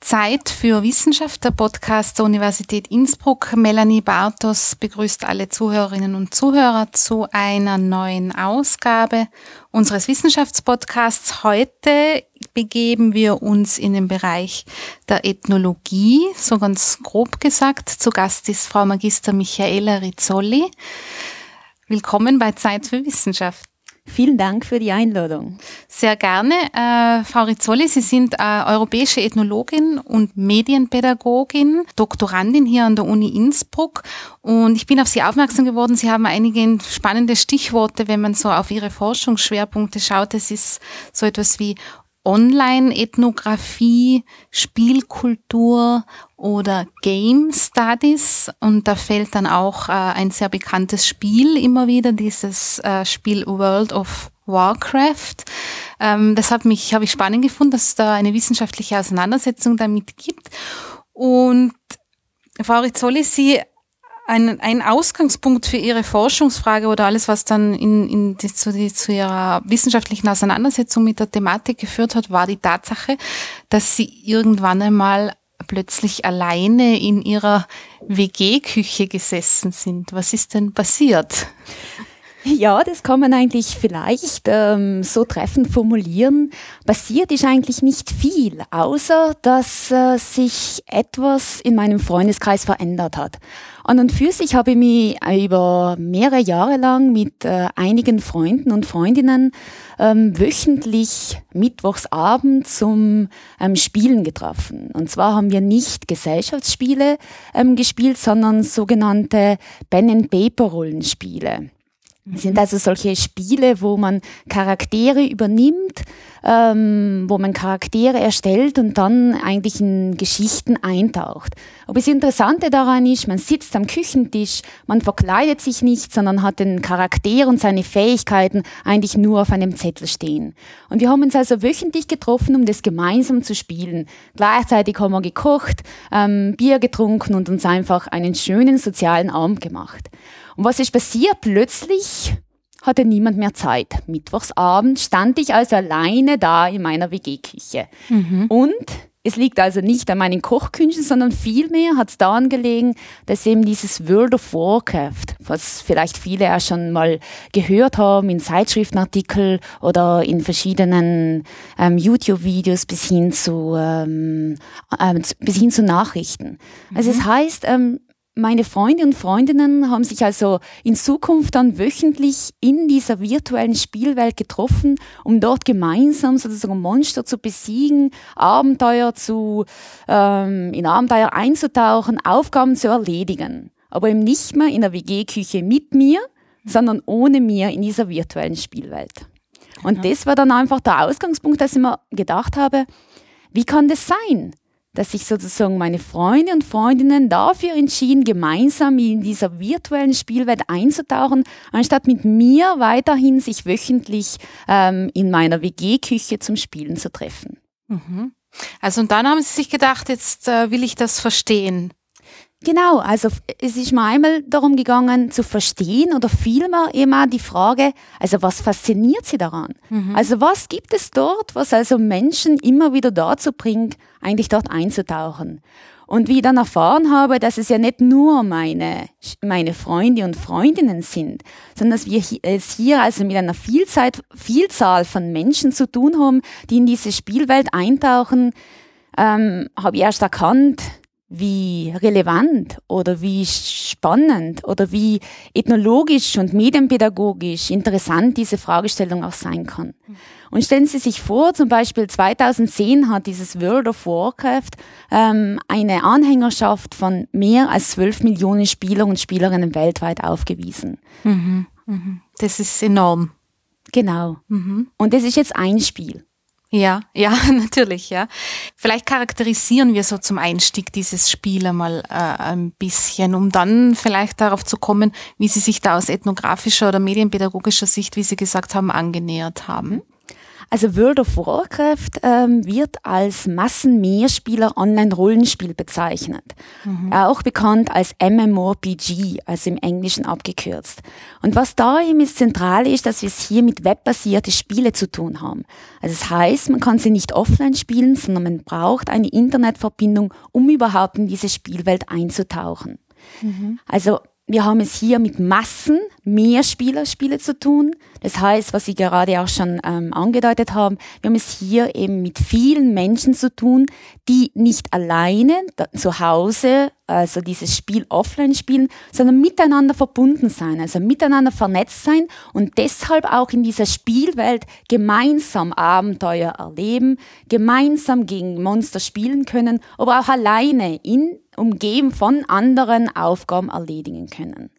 Zeit für Wissenschaft, der Podcast der Universität Innsbruck. Melanie Bartos begrüßt alle Zuhörerinnen und Zuhörer zu einer neuen Ausgabe unseres Wissenschaftspodcasts. Heute begeben wir uns in den Bereich der Ethnologie, so ganz grob gesagt. Zu Gast ist Frau Magister Michaela Rizzoli. Willkommen bei Zeit für Wissenschaft. Vielen Dank für die Einladung. Sehr gerne. Äh, Frau Rizzoli, Sie sind äh, europäische Ethnologin und Medienpädagogin, Doktorandin hier an der Uni Innsbruck. Und ich bin auf Sie aufmerksam geworden. Sie haben einige spannende Stichworte, wenn man so auf Ihre Forschungsschwerpunkte schaut. Es ist so etwas wie Online-Ethnographie, Spielkultur oder Game Studies. Und da fällt dann auch äh, ein sehr bekanntes Spiel immer wieder, dieses äh, Spiel World of Warcraft. Ähm, das hat mich, habe ich spannend gefunden, dass es da eine wissenschaftliche Auseinandersetzung damit gibt. Und Frau Rizzoli, Sie ein, ein Ausgangspunkt für Ihre Forschungsfrage oder alles, was dann in, in die, zu, die, zu Ihrer wissenschaftlichen Auseinandersetzung mit der Thematik geführt hat, war die Tatsache, dass Sie irgendwann einmal plötzlich alleine in Ihrer WG-Küche gesessen sind. Was ist denn passiert? Ja, das kann man eigentlich vielleicht ähm, so treffend formulieren. Passiert ist eigentlich nicht viel, außer dass äh, sich etwas in meinem Freundeskreis verändert hat. An und für sich habe ich mich über mehrere Jahre lang mit äh, einigen Freunden und Freundinnen ähm, wöchentlich mittwochsabend zum ähm, Spielen getroffen. Und zwar haben wir nicht Gesellschaftsspiele ähm, gespielt, sondern sogenannte Pen-and-Paper-Rollenspiele. Das sind also solche Spiele, wo man Charaktere übernimmt, ähm, wo man Charaktere erstellt und dann eigentlich in Geschichten eintaucht. Aber das Interessante daran ist, man sitzt am Küchentisch, man verkleidet sich nicht, sondern hat den Charakter und seine Fähigkeiten eigentlich nur auf einem Zettel stehen. Und wir haben uns also wöchentlich getroffen, um das gemeinsam zu spielen. Gleichzeitig haben wir gekocht, ähm, Bier getrunken und uns einfach einen schönen sozialen Abend gemacht. Und was ist passiert? Plötzlich hatte niemand mehr Zeit. Mittwochsabend stand ich also alleine da in meiner WG-Küche. Mhm. Und es liegt also nicht an meinen Kochkünsten, sondern vielmehr hat es daran gelegen, dass eben dieses World of Warcraft, was vielleicht viele auch schon mal gehört haben in Zeitschriftenartikeln oder in verschiedenen ähm, YouTube-Videos bis hin zu ähm, äh, bis hin zu Nachrichten. Also mhm. es heißt, ähm, meine Freunde und Freundinnen haben sich also in Zukunft dann wöchentlich in dieser virtuellen Spielwelt getroffen, um dort gemeinsam sozusagen Monster zu besiegen, Abenteuer zu, ähm, in Abenteuer einzutauchen, Aufgaben zu erledigen. Aber eben nicht mehr in der WG-Küche mit mir, sondern ohne mir in dieser virtuellen Spielwelt. Und ja. das war dann einfach der Ausgangspunkt, dass ich mir gedacht habe, wie kann das sein? Dass sich sozusagen meine Freunde und Freundinnen dafür entschieden, gemeinsam in dieser virtuellen Spielwelt einzutauchen, anstatt mit mir weiterhin sich wöchentlich ähm, in meiner WG-Küche zum Spielen zu treffen. Mhm. Also und dann haben Sie sich gedacht, jetzt äh, will ich das verstehen. Genau, also es ist mir einmal darum gegangen zu verstehen oder vielmehr immer die Frage, also was fasziniert sie daran? Mhm. Also was gibt es dort, was also Menschen immer wieder dazu bringt, eigentlich dort einzutauchen? Und wie ich dann erfahren habe, dass es ja nicht nur meine, meine Freunde und Freundinnen sind, sondern dass wir es hier also mit einer Vielzahl, Vielzahl von Menschen zu tun haben, die in diese Spielwelt eintauchen, ähm, habe ich erst erkannt, wie relevant oder wie spannend oder wie ethnologisch und medienpädagogisch interessant diese Fragestellung auch sein kann. Und stellen Sie sich vor, zum Beispiel 2010 hat dieses World of Warcraft ähm, eine Anhängerschaft von mehr als 12 Millionen Spieler und Spielerinnen weltweit aufgewiesen. Mhm, mhm. Das ist enorm. Genau. Mhm. Und das ist jetzt ein Spiel. Ja, ja, natürlich, ja. Vielleicht charakterisieren wir so zum Einstieg dieses Spiel einmal äh, ein bisschen, um dann vielleicht darauf zu kommen, wie Sie sich da aus ethnografischer oder medienpädagogischer Sicht, wie Sie gesagt haben, angenähert haben. Also World of Warcraft ähm, wird als Massenmehrspieler-Online-Rollenspiel bezeichnet. Mhm. Auch bekannt als MMORPG, also im Englischen abgekürzt. Und was da eben ist zentral ist, dass wir es hier mit webbasierte Spiele zu tun haben. Also das heißt, man kann sie nicht offline spielen, sondern man braucht eine Internetverbindung, um überhaupt in diese Spielwelt einzutauchen. Mhm. Also wir haben es hier mit Massen Mehrspielerspiele zu tun. Das heißt, was Sie gerade auch schon ähm, angedeutet haben, wir haben es hier eben mit vielen Menschen zu tun, die nicht alleine zu Hause, also dieses Spiel offline spielen, sondern miteinander verbunden sein, also miteinander vernetzt sein und deshalb auch in dieser Spielwelt gemeinsam Abenteuer erleben, gemeinsam gegen Monster spielen können, aber auch alleine in umgeben von anderen Aufgaben erledigen können.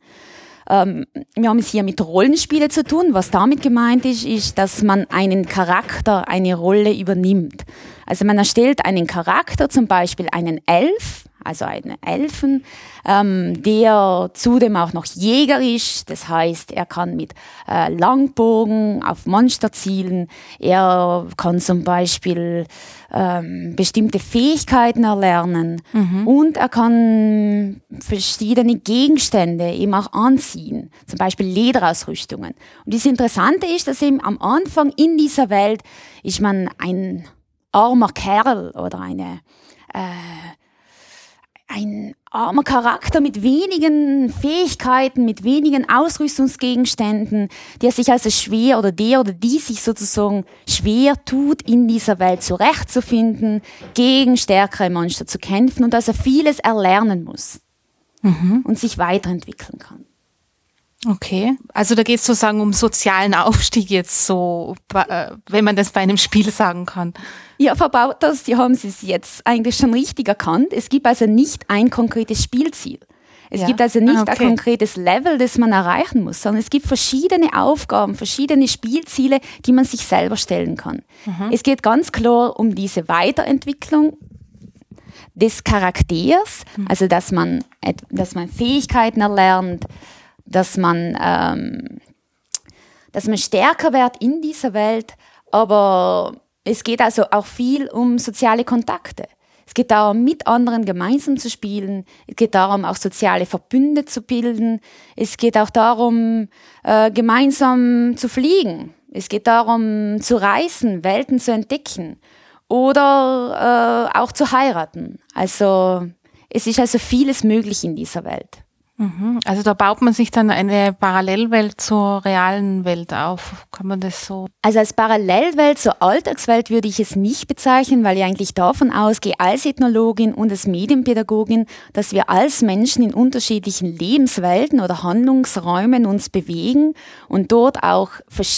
Ähm, wir haben es hier mit Rollenspielen zu tun. Was damit gemeint ist, ist, dass man einen Charakter, eine Rolle übernimmt. Also man erstellt einen Charakter, zum Beispiel einen Elf, also einen Elfen, ähm, der zudem auch noch Jäger ist. Das heißt, er kann mit äh, Langbogen auf Monster zielen. Er kann zum Beispiel ähm, bestimmte Fähigkeiten erlernen mhm. und er kann verschiedene Gegenstände eben auch anziehen, zum Beispiel Lederausrüstungen. Und das Interessante ist, dass eben am Anfang in dieser Welt ist man ein armer Kerl oder eine äh, ein armer Charakter mit wenigen Fähigkeiten, mit wenigen Ausrüstungsgegenständen, der sich also schwer oder der oder die sich sozusagen schwer tut, in dieser Welt zurechtzufinden, gegen stärkere Monster zu kämpfen und also vieles erlernen muss mhm. und sich weiterentwickeln kann. Okay, also da geht es sozusagen um sozialen Aufstieg jetzt so, äh, wenn man das bei einem Spiel sagen kann. Ja, Frau Bauters, die haben Sie es jetzt eigentlich schon richtig erkannt. Es gibt also nicht ein konkretes Spielziel. Es ja. gibt also nicht okay. ein konkretes Level, das man erreichen muss, sondern es gibt verschiedene Aufgaben, verschiedene Spielziele, die man sich selber stellen kann. Mhm. Es geht ganz klar um diese Weiterentwicklung des Charakters, mhm. also dass man, dass man Fähigkeiten erlernt, dass man, ähm, dass man stärker wird in dieser Welt, aber es geht also auch viel um soziale Kontakte. Es geht darum, mit anderen gemeinsam zu spielen. Es geht darum, auch soziale Verbünde zu bilden. Es geht auch darum, äh, gemeinsam zu fliegen. Es geht darum, zu reisen, Welten zu entdecken oder äh, auch zu heiraten. Also es ist also vieles möglich in dieser Welt. Mhm. Also da baut man sich dann eine Parallelwelt zur realen Welt auf. Kann man das so? Also als Parallelwelt zur Alltagswelt würde ich es nicht bezeichnen, weil ich eigentlich davon ausgehe, als Ethnologin und als Medienpädagogin, dass wir als Menschen in unterschiedlichen Lebenswelten oder Handlungsräumen uns bewegen und dort auch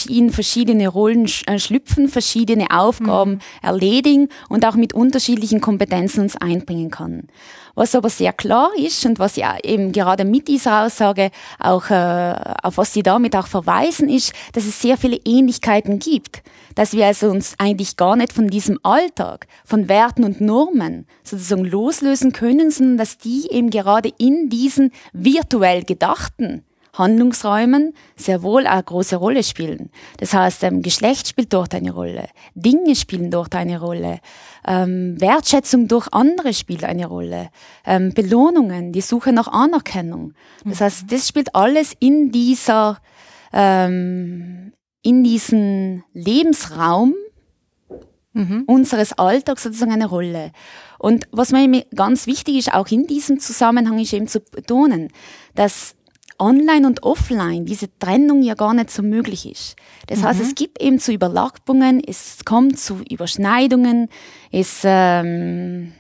in verschiedene Rollen äh, schlüpfen, verschiedene Aufgaben mhm. erledigen und auch mit unterschiedlichen Kompetenzen uns einbringen können. Was aber sehr klar ist und was ja eben gerade mit dieser Aussage auch, äh, auf was Sie damit auch verweisen, ist, dass es sehr viele Ähnlichkeiten gibt. Dass wir also uns eigentlich gar nicht von diesem Alltag, von Werten und Normen sozusagen loslösen können, sondern dass die eben gerade in diesen virtuell gedachten Handlungsräumen sehr wohl eine große Rolle spielen. Das heißt, ähm, Geschlecht spielt dort eine Rolle, Dinge spielen dort eine Rolle, ähm, Wertschätzung durch andere spielt eine Rolle, ähm, Belohnungen, die Suche nach Anerkennung. Das heißt, das spielt alles in dieser, in diesen Lebensraum mhm. unseres Alltags sozusagen eine Rolle. Und was mir ganz wichtig ist, auch in diesem Zusammenhang, ist eben zu betonen, dass online und offline diese Trennung ja gar nicht so möglich ist. Das mhm. heißt, es gibt eben zu Überlappungen, es kommt zu Überschneidungen, es ähm,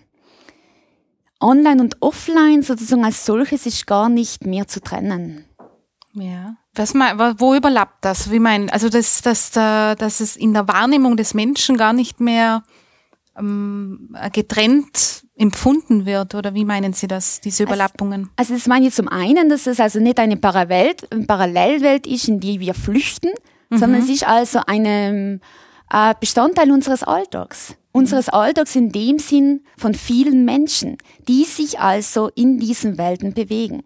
online und offline sozusagen als solches ist gar nicht mehr zu trennen. Ja. Was mein, wo überlappt das? Wie mein, also dass, dass, dass es in der Wahrnehmung des Menschen gar nicht mehr ähm, getrennt empfunden wird? Oder wie meinen Sie das, diese Überlappungen? Also, also das meine ich zum einen, dass es also nicht eine Parallelwelt, eine Parallelwelt ist, in die wir flüchten, mhm. sondern es ist also ein äh, Bestandteil unseres Alltags. Unseres Alltags in dem Sinn von vielen Menschen, die sich also in diesen Welten bewegen.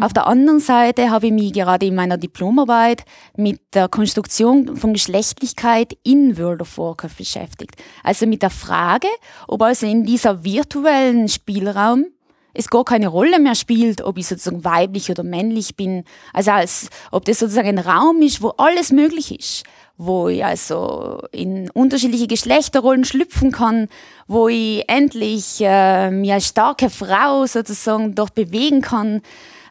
Auf der anderen Seite habe ich mich gerade in meiner Diplomarbeit mit der Konstruktion von Geschlechtlichkeit in World of Warcraft beschäftigt. Also mit der Frage, ob also in dieser virtuellen Spielraum es gar keine Rolle mehr spielt, ob ich sozusagen weiblich oder männlich bin. Also als ob das sozusagen ein Raum ist, wo alles möglich ist, wo ich also in unterschiedliche Geschlechterrollen schlüpfen kann, wo ich endlich äh, mich als starke Frau sozusagen dort bewegen kann.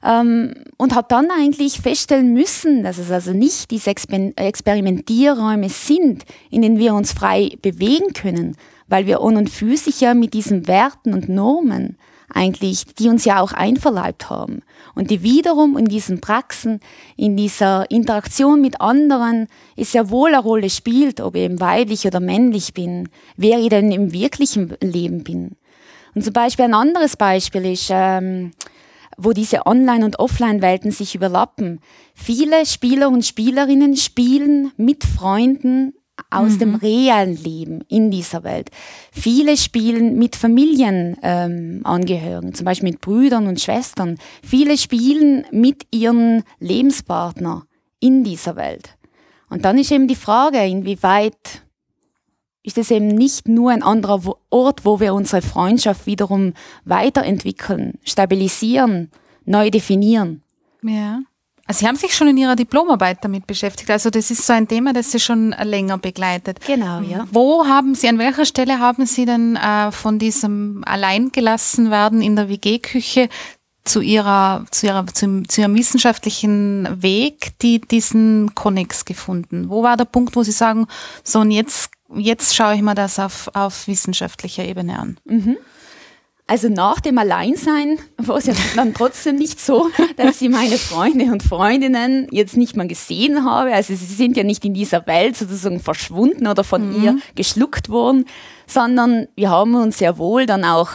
Ähm, und habe dann eigentlich feststellen müssen, dass es also nicht diese Exper Experimentierräume sind, in denen wir uns frei bewegen können, weil wir an und für sich ja mit diesen Werten und Normen eigentlich, die uns ja auch einverleibt haben und die wiederum in diesen Praxen, in dieser Interaktion mit anderen, ist ja wohl eine Rolle spielt, ob ich eben weiblich oder männlich bin, wer ich denn im wirklichen Leben bin. Und zum Beispiel ein anderes Beispiel ist, ähm, wo diese Online- und Offline-Welten sich überlappen. Viele Spieler und Spielerinnen spielen mit Freunden aus mhm. dem realen Leben in dieser Welt. Viele spielen mit Familienangehörigen, ähm, zum Beispiel mit Brüdern und Schwestern. Viele spielen mit ihren Lebenspartner in dieser Welt. Und dann ist eben die Frage, inwieweit ist es eben nicht nur ein anderer Ort, wo wir unsere Freundschaft wiederum weiterentwickeln, stabilisieren, neu definieren. Ja. Also Sie haben sich schon in Ihrer Diplomarbeit damit beschäftigt. Also das ist so ein Thema, das Sie schon länger begleitet. Genau, ja. Wo haben Sie, an welcher Stelle haben Sie denn äh, von diesem alleingelassen werden in der WG-Küche zu ihrer, zu ihrer, zu, zu ihrem wissenschaftlichen Weg, die diesen Konnex gefunden? Wo war der Punkt, wo Sie sagen, so und jetzt, jetzt schaue ich mir das auf, auf wissenschaftlicher Ebene an? Mhm. Also nach dem Alleinsein war es ja dann trotzdem nicht so, dass ich meine Freunde und Freundinnen jetzt nicht mal gesehen habe. Also sie sind ja nicht in dieser Welt sozusagen verschwunden oder von mhm. ihr geschluckt worden, sondern wir haben uns sehr wohl dann auch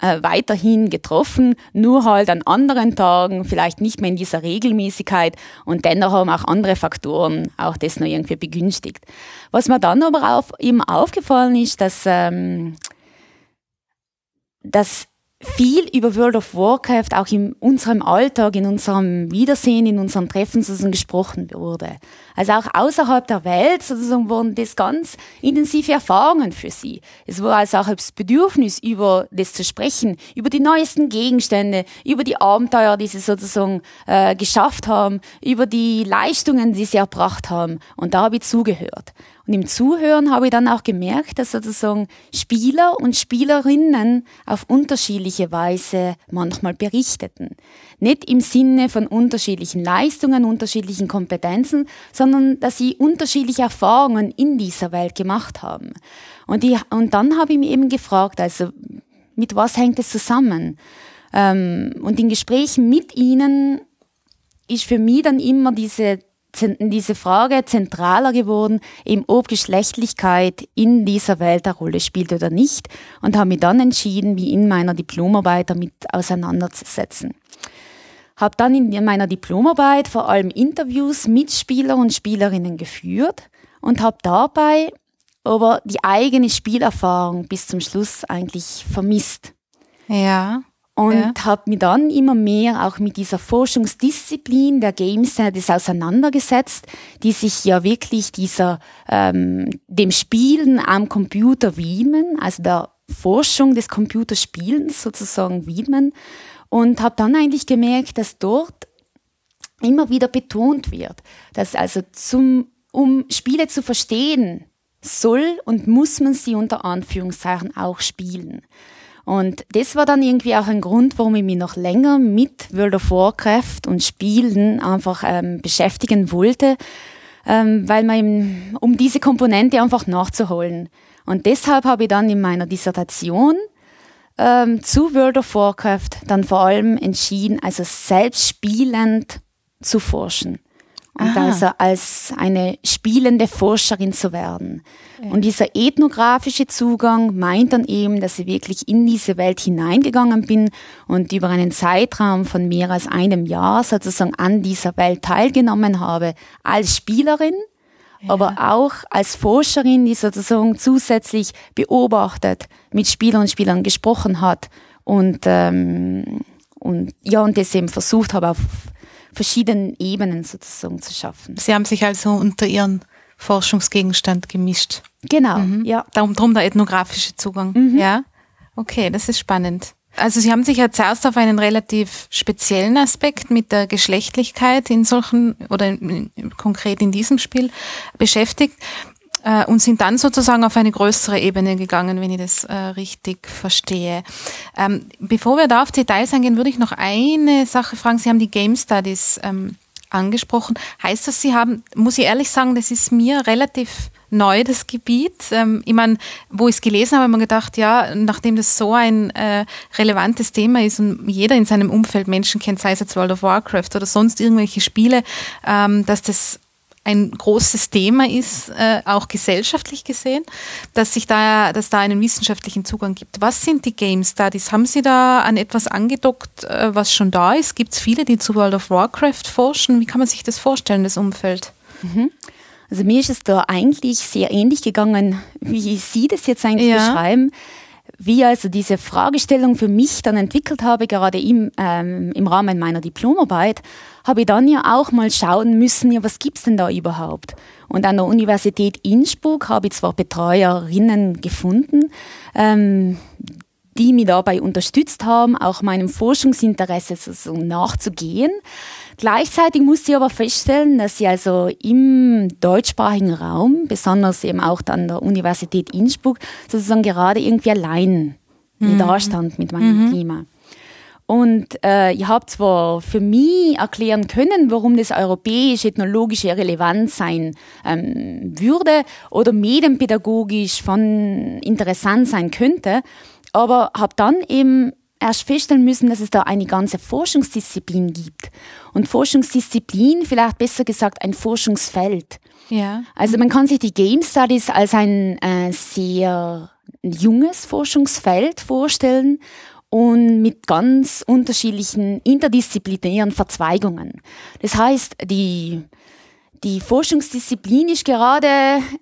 äh, weiterhin getroffen, nur halt an anderen Tagen, vielleicht nicht mehr in dieser Regelmäßigkeit und dennoch haben auch andere Faktoren auch das noch irgendwie begünstigt. Was mir dann aber auch eben aufgefallen ist, dass ähm, dass viel über World of Warcraft auch in unserem Alltag, in unserem Wiedersehen, in unseren Treffen sozusagen gesprochen wurde. Also auch außerhalb der Welt sozusagen wurden das ganz intensive Erfahrungen für sie. Es war also auch das Bedürfnis, über das zu sprechen, über die neuesten Gegenstände, über die Abenteuer, die sie sozusagen äh, geschafft haben, über die Leistungen, die sie erbracht haben. Und da habe ich zugehört. Und im Zuhören habe ich dann auch gemerkt, dass sozusagen Spieler und Spielerinnen auf unterschiedliche Weise manchmal berichteten. Nicht im Sinne von unterschiedlichen Leistungen, unterschiedlichen Kompetenzen, sondern dass sie unterschiedliche Erfahrungen in dieser Welt gemacht haben. Und, ich, und dann habe ich mich eben gefragt, also mit was hängt es zusammen? Ähm, und in Gesprächen mit ihnen ist für mich dann immer diese diese Frage zentraler geworden, eben ob Geschlechtlichkeit in dieser Welt eine Rolle spielt oder nicht und habe mich dann entschieden, mich in meiner Diplomarbeit damit auseinanderzusetzen. Habe dann in meiner Diplomarbeit vor allem Interviews mit Spieler und Spielerinnen geführt und habe dabei aber die eigene Spielerfahrung bis zum Schluss eigentlich vermisst. Ja und ja. habe mich dann immer mehr auch mit dieser Forschungsdisziplin der Game Studies auseinandergesetzt, die sich ja wirklich dieser ähm, dem Spielen am Computer widmen, also der Forschung des Computerspielens sozusagen widmen und habe dann eigentlich gemerkt, dass dort immer wieder betont wird, dass also zum um Spiele zu verstehen soll und muss man sie unter Anführungszeichen auch spielen. Und das war dann irgendwie auch ein Grund, warum ich mich noch länger mit World of Warcraft und Spielen einfach ähm, beschäftigen wollte, ähm, weil man eben, um diese Komponente einfach nachzuholen. Und deshalb habe ich dann in meiner Dissertation ähm, zu World of Warcraft dann vor allem entschieden, also selbst spielend zu forschen und Aha. also als eine spielende Forscherin zu werden. Ja. Und dieser ethnografische Zugang meint dann eben, dass ich wirklich in diese Welt hineingegangen bin und über einen Zeitraum von mehr als einem Jahr sozusagen an dieser Welt teilgenommen habe, als Spielerin, ja. aber auch als Forscherin, die sozusagen zusätzlich beobachtet, mit Spielern und Spielern gesprochen hat und ähm, und ja, und das eben versucht habe, auf verschiedenen Ebenen sozusagen zu schaffen. Sie haben sich also unter Ihren Forschungsgegenstand gemischt. Genau, mhm. ja. Darum drum der ethnografische Zugang. Mhm. Ja. Okay, das ist spannend. Also Sie haben sich ja zuerst auf einen relativ speziellen Aspekt mit der Geschlechtlichkeit in solchen oder in, konkret in diesem Spiel beschäftigt äh, und sind dann sozusagen auf eine größere Ebene gegangen, wenn ich das äh, richtig verstehe. Ähm, bevor wir da auf Details eingehen, würde ich noch eine Sache fragen. Sie haben die Game Studies ähm, angesprochen. Heißt das, Sie haben, muss ich ehrlich sagen, das ist mir relativ neu, das Gebiet. Ähm, ich meine, wo ich es gelesen habe, habe ich mir gedacht, ja, nachdem das so ein äh, relevantes Thema ist und jeder in seinem Umfeld Menschen kennt, sei es jetzt World of Warcraft oder sonst irgendwelche Spiele, ähm, dass das ein großes Thema ist, äh, auch gesellschaftlich gesehen, dass sich da, dass da einen wissenschaftlichen Zugang gibt. Was sind die Game Studies? Haben Sie da an etwas angedockt, äh, was schon da ist? Gibt es viele, die zu World of Warcraft forschen? Wie kann man sich das vorstellen, das Umfeld? Mhm. Also mir ist es da eigentlich sehr ähnlich gegangen, wie Sie das jetzt eigentlich ja. beschreiben. Wie also diese Fragestellung für mich dann entwickelt habe, gerade im, ähm, im Rahmen meiner Diplomarbeit, habe ich dann ja auch mal schauen müssen, ja, was gibt's denn da überhaupt? Und an der Universität Innsbruck habe ich zwar Betreuerinnen gefunden, ähm, die mich dabei unterstützt haben, auch meinem Forschungsinteresse so nachzugehen. Gleichzeitig musste ich aber feststellen, dass ich also im deutschsprachigen Raum, besonders eben auch an der Universität Innsbruck, sozusagen gerade irgendwie allein mhm. da stand mit meinem mhm. Thema. Und äh, ich habe zwar für mich erklären können, warum das europäische ethnologische relevant sein ähm, würde oder medienpädagogisch von interessant sein könnte, aber habe dann eben erst feststellen müssen, dass es da eine ganze Forschungsdisziplin gibt. Und Forschungsdisziplin, vielleicht besser gesagt ein Forschungsfeld. Ja. Also man kann sich die Game Studies als ein äh, sehr junges Forschungsfeld vorstellen und mit ganz unterschiedlichen interdisziplinären Verzweigungen. Das heißt, die die Forschungsdisziplin ist gerade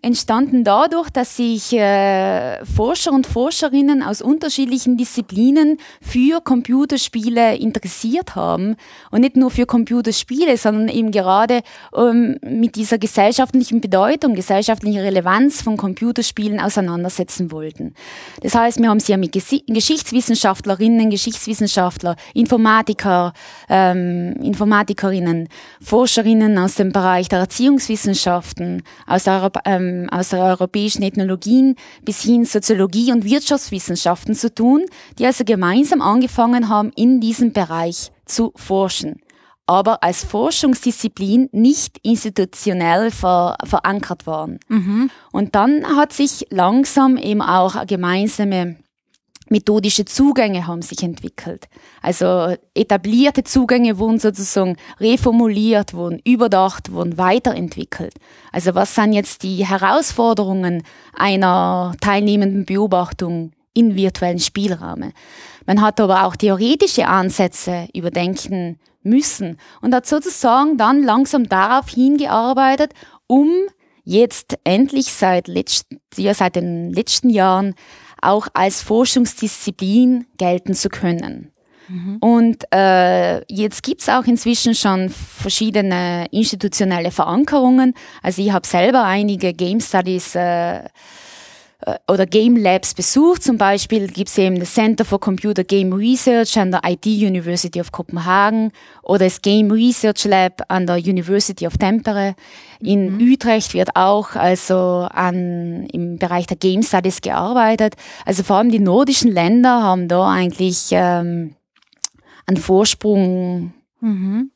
entstanden dadurch, dass sich äh, Forscher und Forscherinnen aus unterschiedlichen Disziplinen für Computerspiele interessiert haben. Und nicht nur für Computerspiele, sondern eben gerade ähm, mit dieser gesellschaftlichen Bedeutung, gesellschaftlichen Relevanz von Computerspielen auseinandersetzen wollten. Das heißt, wir haben sie ja mit Ges Geschichtswissenschaftlerinnen, Geschichtswissenschaftler, Informatiker, ähm, Informatikerinnen, Forscherinnen aus dem Bereich der Erziehungswissenschaften, aus der, ähm, aus europäischen Ethnologien bis hin Soziologie und Wirtschaftswissenschaften zu tun, die also gemeinsam angefangen haben, in diesem Bereich zu forschen aber als Forschungsdisziplin nicht institutionell ver verankert waren. Mhm. Und dann hat sich langsam eben auch gemeinsame methodische Zugänge haben sich entwickelt. Also etablierte Zugänge wurden sozusagen reformuliert, wurden überdacht, wurden weiterentwickelt. Also was sind jetzt die Herausforderungen einer teilnehmenden Beobachtung in virtuellen Spielräumen? Man hat aber auch theoretische Ansätze überdenken müssen und hat sozusagen dann langsam darauf hingearbeitet, um jetzt endlich seit, letzt, ja, seit den letzten Jahren auch als Forschungsdisziplin gelten zu können. Mhm. Und äh, jetzt gibt's auch inzwischen schon verschiedene institutionelle Verankerungen. Also ich habe selber einige Game Studies äh, äh, oder Game Labs besucht. Zum Beispiel gibt es eben das Center for Computer Game Research an der IT University of Copenhagen oder das Game Research Lab an der University of Tampere. In mhm. Utrecht wird auch also an, im Bereich der Game Studies gearbeitet. Also vor allem die nordischen Länder haben da eigentlich ähm, einen Vorsprung mhm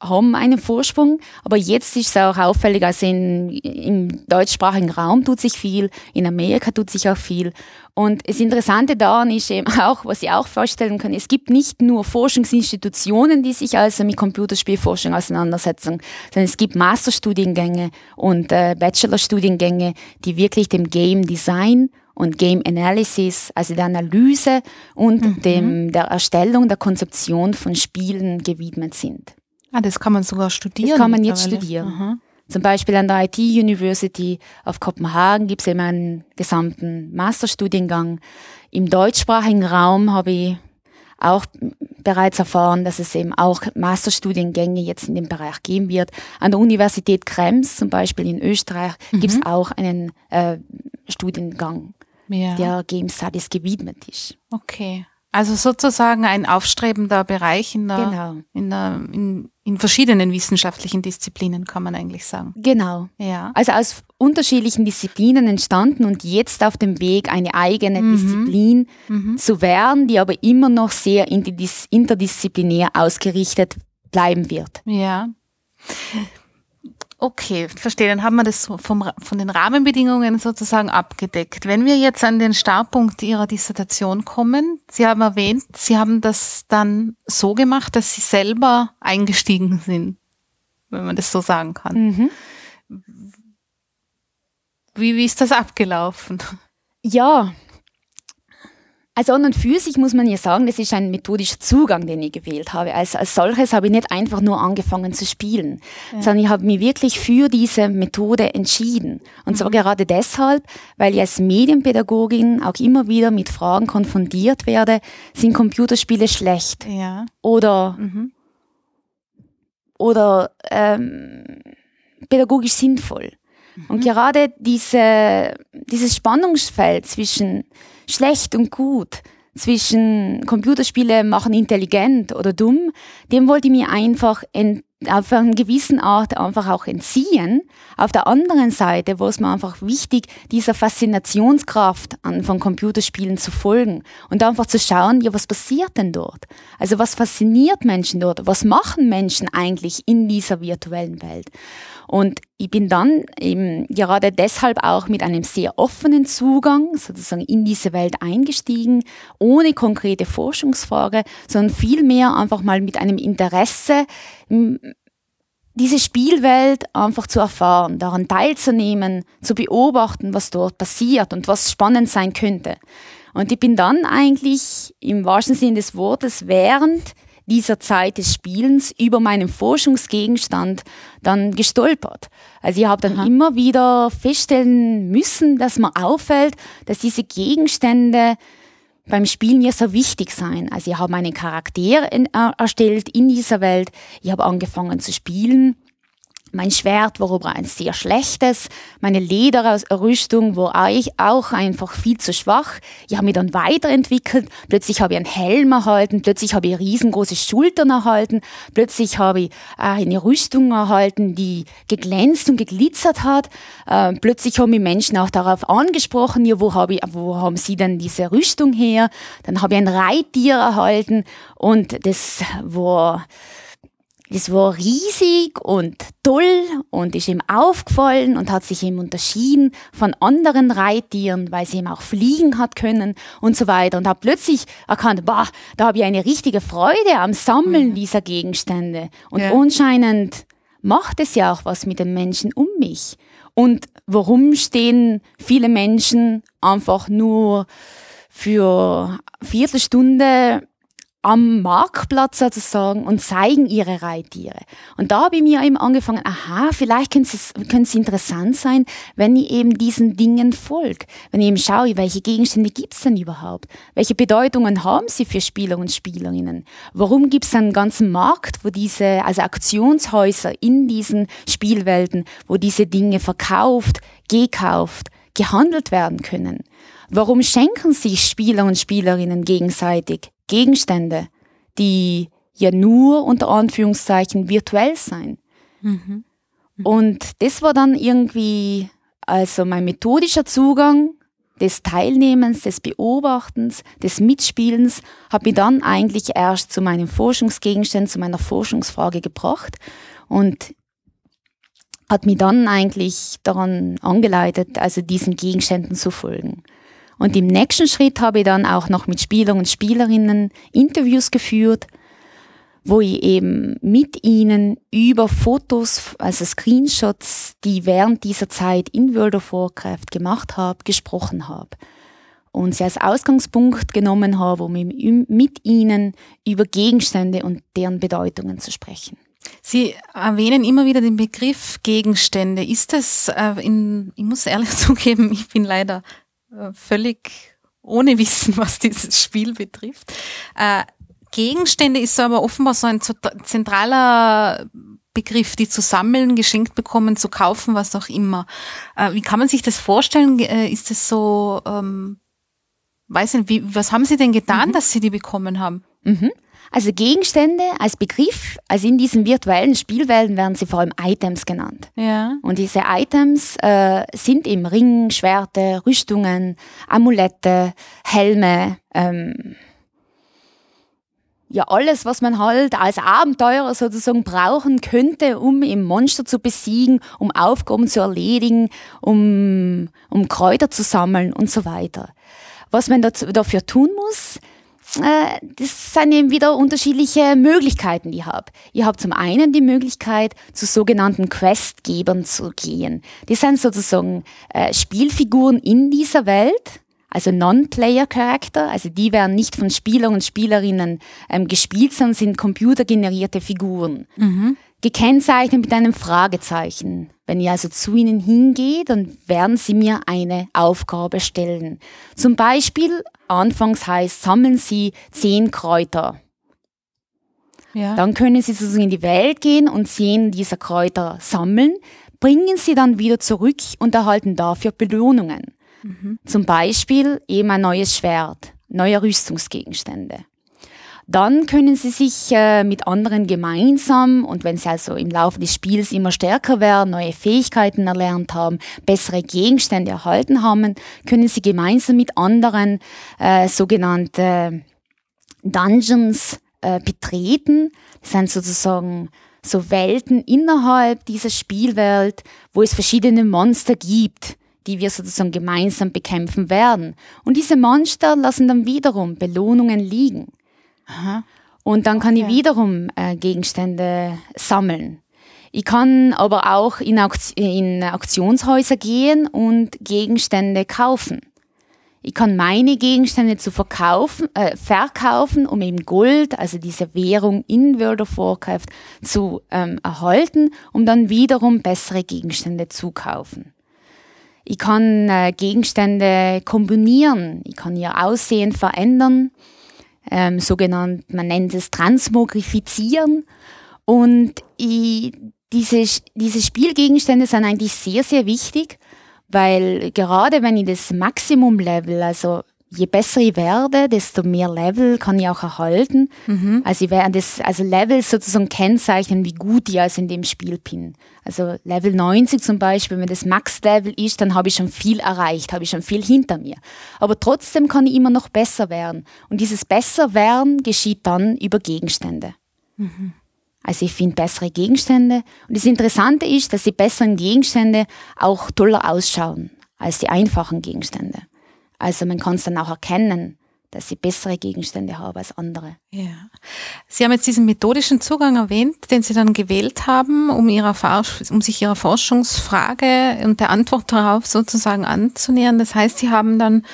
haben einen Vorsprung, aber jetzt ist es auch auffällig, also in, im deutschsprachigen Raum tut sich viel, in Amerika tut sich auch viel. Und das Interessante daran ist eben auch, was Sie auch vorstellen können, es gibt nicht nur Forschungsinstitutionen, die sich also mit Computerspielforschung auseinandersetzen, sondern es gibt Masterstudiengänge und äh, Bachelorstudiengänge, die wirklich dem Game Design und Game Analysis, also der Analyse und mhm. dem, der Erstellung der Konzeption von Spielen gewidmet sind. Ah, das kann man sogar studieren. Das kann man jetzt studieren. Aha. Zum Beispiel an der IT University of Kopenhagen gibt es eben einen gesamten Masterstudiengang. Im deutschsprachigen Raum habe ich auch bereits erfahren, dass es eben auch Masterstudiengänge jetzt in dem Bereich geben wird. An der Universität Krems, zum Beispiel in Österreich, mhm. gibt es auch einen äh, Studiengang, ja. der Game Studies gewidmet ist. Okay. Also sozusagen ein aufstrebender Bereich in, der, genau. in, der, in, in verschiedenen wissenschaftlichen Disziplinen, kann man eigentlich sagen. Genau. Ja. Also aus unterschiedlichen Disziplinen entstanden und jetzt auf dem Weg, eine eigene mhm. Disziplin mhm. zu werden, die aber immer noch sehr interdisziplinär ausgerichtet bleiben wird. Ja. Okay, verstehe. Dann haben wir das vom, von den Rahmenbedingungen sozusagen abgedeckt. Wenn wir jetzt an den Startpunkt Ihrer Dissertation kommen, Sie haben erwähnt, Sie haben das dann so gemacht, dass Sie selber eingestiegen sind, wenn man das so sagen kann. Mhm. Wie, wie ist das abgelaufen? Ja, also an und für sich muss man ja sagen, das ist ein methodischer Zugang, den ich gewählt habe. Also als solches habe ich nicht einfach nur angefangen zu spielen, ja. sondern ich habe mich wirklich für diese Methode entschieden. Und mhm. zwar gerade deshalb, weil ich als Medienpädagogin auch immer wieder mit Fragen konfrontiert werde, sind Computerspiele schlecht? Ja. Oder, mhm. oder ähm, pädagogisch sinnvoll? Mhm. Und gerade diese, dieses Spannungsfeld zwischen schlecht und gut, zwischen Computerspiele machen intelligent oder dumm, dem wollte ich mir einfach auf eine gewissen Art einfach auch entziehen. Auf der anderen Seite war es mir einfach wichtig, dieser Faszinationskraft an, von Computerspielen zu folgen und einfach zu schauen, ja, was passiert denn dort? Also was fasziniert Menschen dort? Was machen Menschen eigentlich in dieser virtuellen Welt? Und ich bin dann eben gerade deshalb auch mit einem sehr offenen Zugang sozusagen in diese Welt eingestiegen, ohne konkrete Forschungsfrage, sondern vielmehr einfach mal mit einem Interesse, diese Spielwelt einfach zu erfahren, daran teilzunehmen, zu beobachten, was dort passiert und was spannend sein könnte. Und ich bin dann eigentlich im wahrsten Sinne des Wortes während dieser Zeit des Spielens über meinen Forschungsgegenstand dann gestolpert. Also ich habe dann Aha. immer wieder feststellen müssen, dass mir auffällt, dass diese Gegenstände beim Spielen ja so wichtig sein. Also ich habe meinen Charakter erstellt in dieser Welt, ich habe angefangen zu spielen mein Schwert war aber ein sehr schlechtes. Meine Lederrüstung war auch einfach viel zu schwach. Ich habe mich dann weiterentwickelt. Plötzlich habe ich einen Helm erhalten. Plötzlich habe ich riesengroße Schultern erhalten. Plötzlich habe ich äh, eine Rüstung erhalten, die geglänzt und geglitzert hat. Äh, plötzlich haben mich Menschen auch darauf angesprochen, ja, wo, habe ich, wo haben sie denn diese Rüstung her? Dann habe ich ein Reittier erhalten und das war das war riesig und toll und ist ihm aufgefallen und hat sich ihm unterschieden von anderen Reittieren, weil sie ihm auch fliegen hat können und so weiter und habe plötzlich erkannt, bah, da habe ich eine richtige Freude am Sammeln mhm. dieser Gegenstände und ja. anscheinend macht es ja auch was mit den Menschen um mich. Und warum stehen viele Menschen einfach nur für Viertelstunde am Marktplatz sozusagen und zeigen ihre Reittiere. Und da habe ich mir eben angefangen, aha, vielleicht könnte es, interessant sein, wenn ich eben diesen Dingen folge. Wenn ich eben schaue, welche Gegenstände gibt es denn überhaupt? Welche Bedeutungen haben sie für Spieler und Spielerinnen? Warum gibt es einen ganzen Markt, wo diese, also Aktionshäuser in diesen Spielwelten, wo diese Dinge verkauft, gekauft, gehandelt werden können? Warum schenken sich Spieler und Spielerinnen gegenseitig Gegenstände, die ja nur unter Anführungszeichen virtuell sein. Mhm. Mhm. Und das war dann irgendwie also mein methodischer Zugang des Teilnehmens, des Beobachtens, des Mitspielens, hat mich dann eigentlich erst zu meinem Forschungsgegenstand, zu meiner Forschungsfrage gebracht und hat mich dann eigentlich daran angeleitet, also diesen Gegenständen zu folgen. Und im nächsten Schritt habe ich dann auch noch mit Spielern und Spielerinnen Interviews geführt, wo ich eben mit ihnen über Fotos, also Screenshots, die während dieser Zeit in World of Warcraft gemacht habe, gesprochen habe. Und sie als Ausgangspunkt genommen habe, um mit ihnen über Gegenstände und deren Bedeutungen zu sprechen. Sie erwähnen immer wieder den Begriff Gegenstände. Ist das äh, in, ich muss ehrlich zugeben, ich bin leider völlig ohne Wissen, was dieses Spiel betrifft. Äh, Gegenstände ist aber offenbar so ein zentraler Begriff, die zu sammeln, geschenkt bekommen, zu kaufen, was auch immer. Äh, wie kann man sich das vorstellen? Äh, ist das so, ähm, weiß nicht, wie, was haben Sie denn getan, mhm. dass Sie die bekommen haben? Mhm. Also Gegenstände als Begriff, also in diesen virtuellen Spielwelten werden sie vor allem Items genannt. Ja. Und diese Items äh, sind eben Ring, Schwerte, Rüstungen, Amulette, Helme, ähm, ja alles, was man halt als Abenteurer sozusagen brauchen könnte, um im Monster zu besiegen, um Aufgaben zu erledigen, um, um Kräuter zu sammeln und so weiter. Was man dazu, dafür tun muss, äh, das sind eben wieder unterschiedliche Möglichkeiten, die ich habe. Ich habe zum einen die Möglichkeit, zu sogenannten Questgebern zu gehen. Die sind sozusagen äh, Spielfiguren in dieser Welt, also Non-Player-Charakter, also die werden nicht von Spielern und Spielerinnen ähm, gespielt, sondern sind computergenerierte Figuren. Mhm. Gekennzeichnet mit einem Fragezeichen. Wenn ihr also zu ihnen hingeht, dann werden sie mir eine Aufgabe stellen. Zum Beispiel, anfangs heißt, sammeln sie zehn Kräuter. Ja. Dann können sie sozusagen in die Welt gehen und zehn dieser Kräuter sammeln, bringen sie dann wieder zurück und erhalten dafür Belohnungen. Mhm. Zum Beispiel eben ein neues Schwert, neue Rüstungsgegenstände. Dann können sie sich äh, mit anderen gemeinsam und wenn sie also im Laufe des Spiels immer stärker werden, neue Fähigkeiten erlernt haben, bessere Gegenstände erhalten haben, können sie gemeinsam mit anderen äh, sogenannte Dungeons äh, betreten. Das sind sozusagen so Welten innerhalb dieser Spielwelt, wo es verschiedene Monster gibt die wir sozusagen gemeinsam bekämpfen werden. Und diese Monster lassen dann wiederum Belohnungen liegen. Aha. Und dann kann okay. ich wiederum äh, Gegenstände sammeln. Ich kann aber auch in, Auktion, in Auktionshäuser gehen und Gegenstände kaufen. Ich kann meine Gegenstände zu verkaufen, äh, verkaufen, um eben Gold, also diese Währung in World of Warcraft, zu ähm, erhalten, um dann wiederum bessere Gegenstände zu kaufen. Ich kann äh, Gegenstände kombinieren, ich kann ihr Aussehen verändern ähm, sogenannt, man nennt es Transmogrifizieren. Und ich, diese, diese Spielgegenstände sind eigentlich sehr, sehr wichtig, weil gerade wenn ich das Maximum-Level, also je besser ich werde, desto mehr Level kann ich auch erhalten. Mhm. Also ich werde das, also Level sozusagen kennzeichnen, wie gut ich also in dem Spiel bin. Also Level 90 zum Beispiel, wenn das Max-Level ist, dann habe ich schon viel erreicht, habe ich schon viel hinter mir. Aber trotzdem kann ich immer noch besser werden. Und dieses Besserwerden geschieht dann über Gegenstände. Mhm. Also ich finde bessere Gegenstände. Und das Interessante ist, dass die besseren Gegenstände auch toller ausschauen als die einfachen Gegenstände. Also man kann es dann auch erkennen, dass sie bessere Gegenstände haben als andere. Ja. Sie haben jetzt diesen methodischen Zugang erwähnt, den Sie dann gewählt haben, um, ihrer um sich Ihrer Forschungsfrage und der Antwort darauf sozusagen anzunähern. Das heißt, Sie haben dann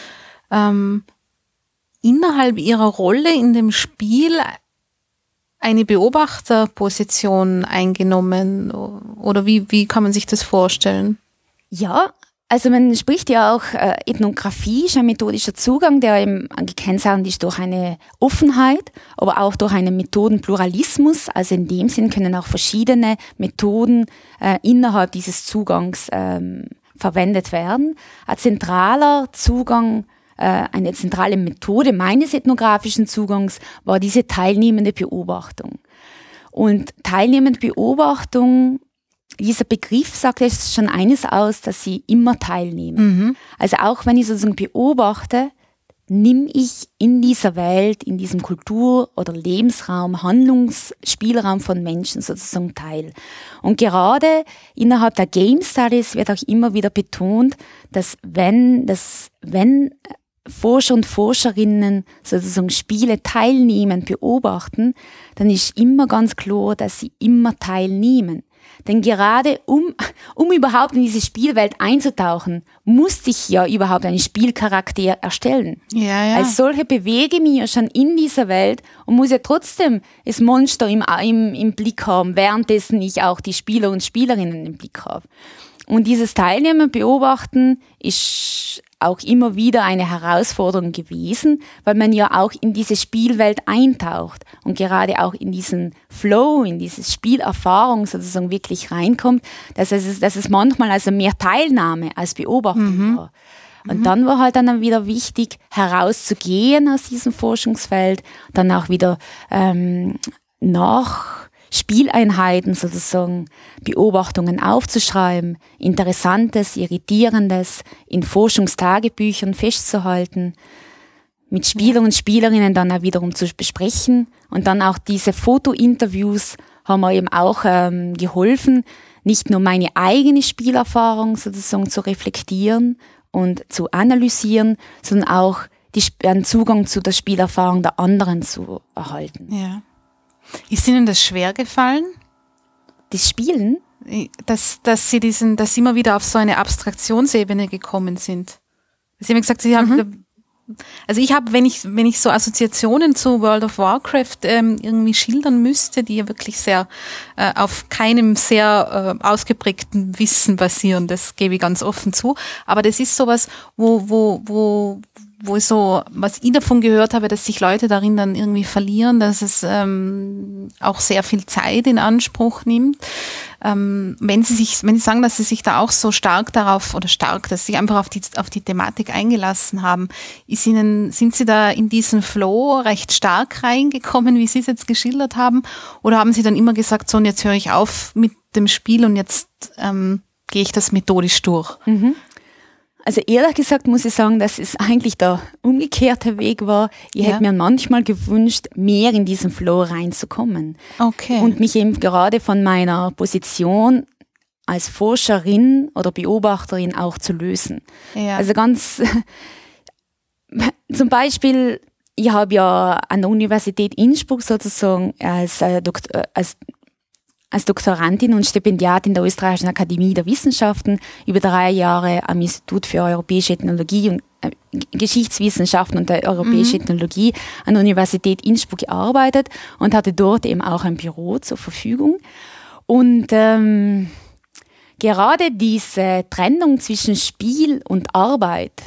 ähm, innerhalb Ihrer Rolle in dem Spiel eine Beobachterposition eingenommen oder wie, wie kann man sich das vorstellen? Ja, also man spricht ja auch äh, Ethnographie, ist ein methodischer Zugang, der eben gekennzeichnet ist durch eine Offenheit, aber auch durch einen Methodenpluralismus. Also in dem Sinn können auch verschiedene Methoden äh, innerhalb dieses Zugangs ähm, verwendet werden. Ein zentraler Zugang äh, eine zentrale Methode meines ethnografischen Zugangs war diese teilnehmende Beobachtung. Und teilnehmende Beobachtung dieser Begriff sagt jetzt schon eines aus, dass sie immer teilnehmen. Mhm. Also auch wenn ich sozusagen beobachte, nimm ich in dieser Welt, in diesem Kultur- oder Lebensraum, Handlungsspielraum von Menschen sozusagen teil. Und gerade innerhalb der Game Studies wird auch immer wieder betont, dass wenn, dass wenn Forscher und Forscherinnen sozusagen Spiele teilnehmen, beobachten, dann ist immer ganz klar, dass sie immer teilnehmen. Denn gerade um, um überhaupt in diese Spielwelt einzutauchen, musste ich ja überhaupt einen Spielcharakter erstellen. Ja, ja. Als solche bewege ich mich ja schon in dieser Welt und muss ja trotzdem das Monster im, im, im Blick haben, währenddessen ich auch die Spieler und Spielerinnen im Blick habe. Und dieses Teilnehmen, Beobachten ist auch immer wieder eine Herausforderung gewesen, weil man ja auch in diese Spielwelt eintaucht und gerade auch in diesen Flow, in diese Spielerfahrung sozusagen wirklich reinkommt, dass es, dass es manchmal also mehr Teilnahme als Beobachtung mhm. war. Und mhm. dann war halt dann wieder wichtig, herauszugehen aus diesem Forschungsfeld, dann auch wieder ähm, nach Spieleinheiten sozusagen Beobachtungen aufzuschreiben, Interessantes, Irritierendes in Forschungstagebüchern festzuhalten, mit Spieler und Spielerinnen dann auch wiederum zu besprechen und dann auch diese Fotointerviews haben mir eben auch ähm, geholfen, nicht nur meine eigene Spielerfahrung sozusagen zu reflektieren und zu analysieren, sondern auch die, einen Zugang zu der Spielerfahrung der anderen zu erhalten. Ja. Ist Ihnen das schwer gefallen? Das Spielen? Dass, dass Sie diesen, dass Sie immer wieder auf so eine Abstraktionsebene gekommen sind. Sie haben gesagt, Sie haben, mhm. also ich habe, wenn ich, wenn ich so Assoziationen zu World of Warcraft ähm, irgendwie schildern müsste, die ja wirklich sehr äh, auf keinem sehr äh, ausgeprägten Wissen basieren, das gebe ich ganz offen zu. Aber das ist sowas, wo, wo, wo, wo ich so, was ich davon gehört habe, dass sich Leute darin dann irgendwie verlieren, dass es ähm, auch sehr viel Zeit in Anspruch nimmt. Ähm, wenn sie sich, wenn sie sagen, dass sie sich da auch so stark darauf oder stark, dass sie einfach auf die auf die Thematik eingelassen haben, ist ihnen, sind sie da in diesen Flow recht stark reingekommen, wie sie es jetzt geschildert haben, oder haben sie dann immer gesagt, so und jetzt höre ich auf mit dem Spiel und jetzt ähm, gehe ich das methodisch durch? Mhm. Also ehrlich gesagt muss ich sagen, dass es eigentlich der umgekehrte Weg war. Ich ja. hätte mir manchmal gewünscht, mehr in diesen Flow reinzukommen. Okay. Und mich eben gerade von meiner Position als Forscherin oder Beobachterin auch zu lösen. Ja. Also ganz zum Beispiel, ich habe ja an der Universität Innsbruck sozusagen als, äh, Doktor, äh, als als Doktorandin und Stipendiatin der Österreichischen Akademie der Wissenschaften über drei Jahre am Institut für Europäische Ethnologie und äh, Geschichtswissenschaften und der Europäische mhm. Ethnologie an der Universität Innsbruck gearbeitet und hatte dort eben auch ein Büro zur Verfügung. Und ähm, gerade diese Trennung zwischen Spiel und Arbeit,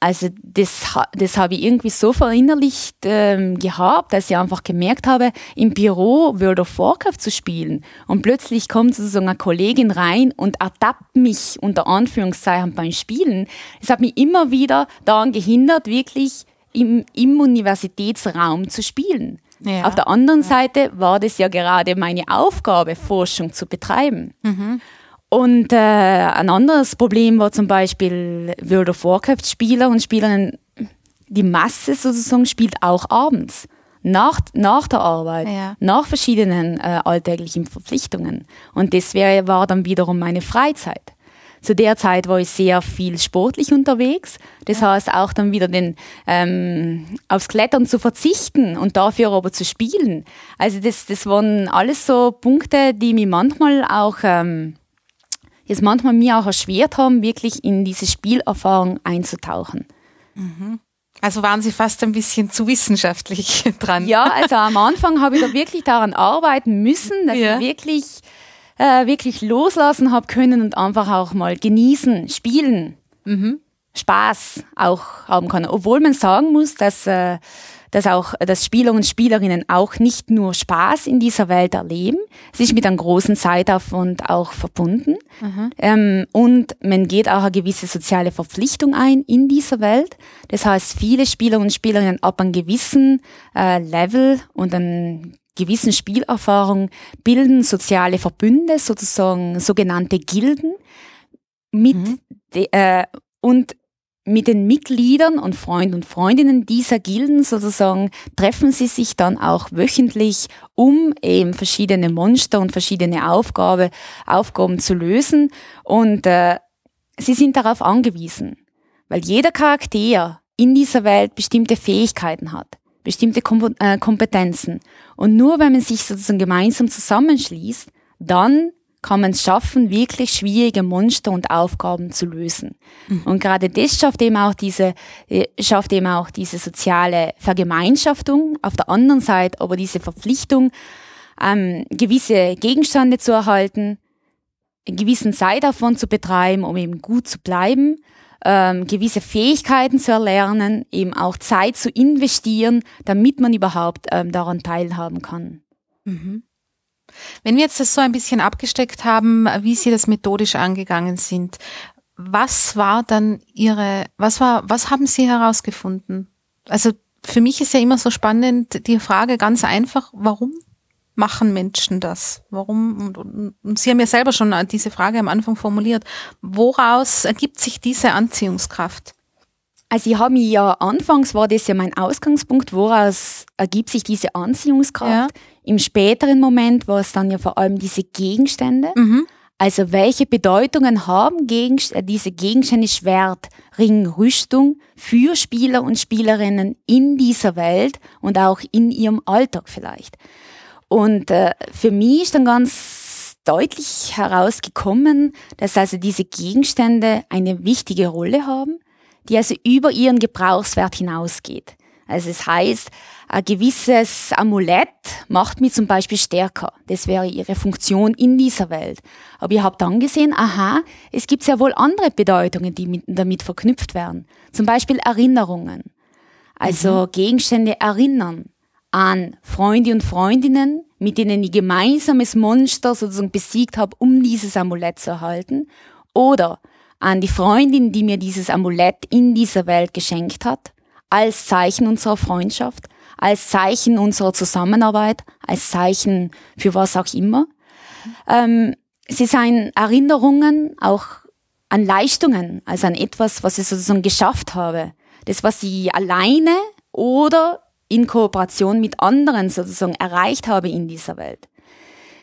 also das, das habe ich irgendwie so verinnerlicht ähm, gehabt, dass ich einfach gemerkt habe, im Büro World of Warcraft zu spielen und plötzlich kommt sozusagen eine Kollegin rein und ertappt mich unter Anführungszeichen beim Spielen. Das hat mich immer wieder daran gehindert, wirklich im, im Universitätsraum zu spielen. Ja. Auf der anderen ja. Seite war das ja gerade meine Aufgabe, Forschung zu betreiben. Mhm. Und äh, ein anderes Problem war zum Beispiel World of Warcraft Spieler und Spielerinnen, die Masse sozusagen spielt auch abends. Nach, nach der Arbeit, ja. nach verschiedenen äh, alltäglichen Verpflichtungen. Und das wär, war dann wiederum meine Freizeit. Zu der Zeit war ich sehr viel sportlich unterwegs. Das ja. heißt auch dann wieder den ähm, aufs Klettern zu verzichten und dafür aber zu spielen. Also das, das waren alles so Punkte, die mich manchmal auch ähm, es manchmal mir auch erschwert haben, wirklich in diese Spielerfahrung einzutauchen. Mhm. Also waren Sie fast ein bisschen zu wissenschaftlich dran. Ja, also am Anfang habe ich da wirklich daran arbeiten müssen, dass ja. ich wirklich, äh, wirklich loslassen habe können und einfach auch mal genießen, spielen, mhm. Spaß auch haben kann. Obwohl man sagen muss, dass äh, dass auch dass Spieler und Spielerinnen auch nicht nur Spaß in dieser Welt erleben. Es ist mit einem großen Zeitaufwand auch verbunden. Mhm. Ähm, und man geht auch eine gewisse soziale Verpflichtung ein in dieser Welt. Das heißt, viele Spieler und Spielerinnen ab einem gewissen äh, Level und einem gewissen Spielerfahrung bilden soziale Verbünde, sozusagen sogenannte Gilden, mit mhm. de, äh, und mit den Mitgliedern und Freunden und Freundinnen dieser Gilden sozusagen treffen sie sich dann auch wöchentlich, um eben verschiedene Monster und verschiedene Aufgabe, Aufgaben zu lösen. Und äh, sie sind darauf angewiesen, weil jeder Charakter in dieser Welt bestimmte Fähigkeiten hat, bestimmte Kom äh, Kompetenzen. Und nur wenn man sich sozusagen gemeinsam zusammenschließt, dann kann man es schaffen, wirklich schwierige Monster und Aufgaben zu lösen. Mhm. Und gerade das schafft eben auch diese, äh, schafft eben auch diese soziale Vergemeinschaftung. Auf der anderen Seite aber diese Verpflichtung, ähm, gewisse Gegenstände zu erhalten, einen gewissen Zeitaufwand zu betreiben, um eben gut zu bleiben, ähm, gewisse Fähigkeiten zu erlernen, eben auch Zeit zu investieren, damit man überhaupt ähm, daran teilhaben kann. Mhm. Wenn wir jetzt das so ein bisschen abgesteckt haben, wie Sie das methodisch angegangen sind, was war dann Ihre, was war, was haben Sie herausgefunden? Also für mich ist ja immer so spannend die Frage ganz einfach, warum machen Menschen das? Warum? Und, und Sie haben ja selber schon diese Frage am Anfang formuliert. Woraus ergibt sich diese Anziehungskraft? Also ich habe mich ja anfangs war das ja mein Ausgangspunkt, woraus ergibt sich diese Anziehungskraft. Ja. Im späteren Moment war es dann ja vor allem diese Gegenstände. Mhm. Also welche Bedeutungen haben Gegenst äh, diese Gegenstände Schwert, Ring, Rüstung für Spieler und Spielerinnen in dieser Welt und auch in ihrem Alltag vielleicht? Und äh, für mich ist dann ganz deutlich herausgekommen, dass also diese Gegenstände eine wichtige Rolle haben die also über ihren Gebrauchswert hinausgeht. Also es heißt, ein gewisses Amulett macht mich zum Beispiel stärker. Das wäre ihre Funktion in dieser Welt. Aber ihr habt dann gesehen, aha, es gibt sehr wohl andere Bedeutungen, die mit, damit verknüpft werden. Zum Beispiel Erinnerungen. Also mhm. Gegenstände erinnern an Freunde und Freundinnen, mit denen ich gemeinsames Monster sozusagen besiegt habe, um dieses Amulett zu erhalten. Oder an die Freundin, die mir dieses Amulett in dieser Welt geschenkt hat, als Zeichen unserer Freundschaft, als Zeichen unserer Zusammenarbeit, als Zeichen für was auch immer. Ähm, sie seien Erinnerungen auch an Leistungen, also an etwas, was ich sozusagen geschafft habe. Das, was ich alleine oder in Kooperation mit anderen sozusagen erreicht habe in dieser Welt.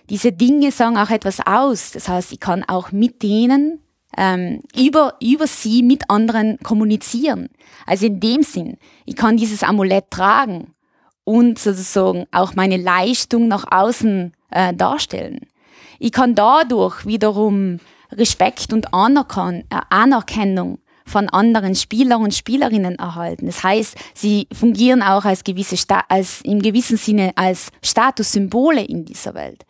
Diese Dinge sagen auch etwas aus. Das heißt, ich kann auch mit denen ähm, über, über sie mit anderen kommunizieren. Also in dem Sinn, ich kann dieses Amulett tragen und sozusagen auch meine Leistung nach außen äh, darstellen. Ich kann dadurch wiederum Respekt und äh, Anerkennung von anderen Spieler und Spielerinnen erhalten. Das heißt, sie fungieren auch als gewisse, als im gewissen Sinne als Statussymbole in dieser Welt.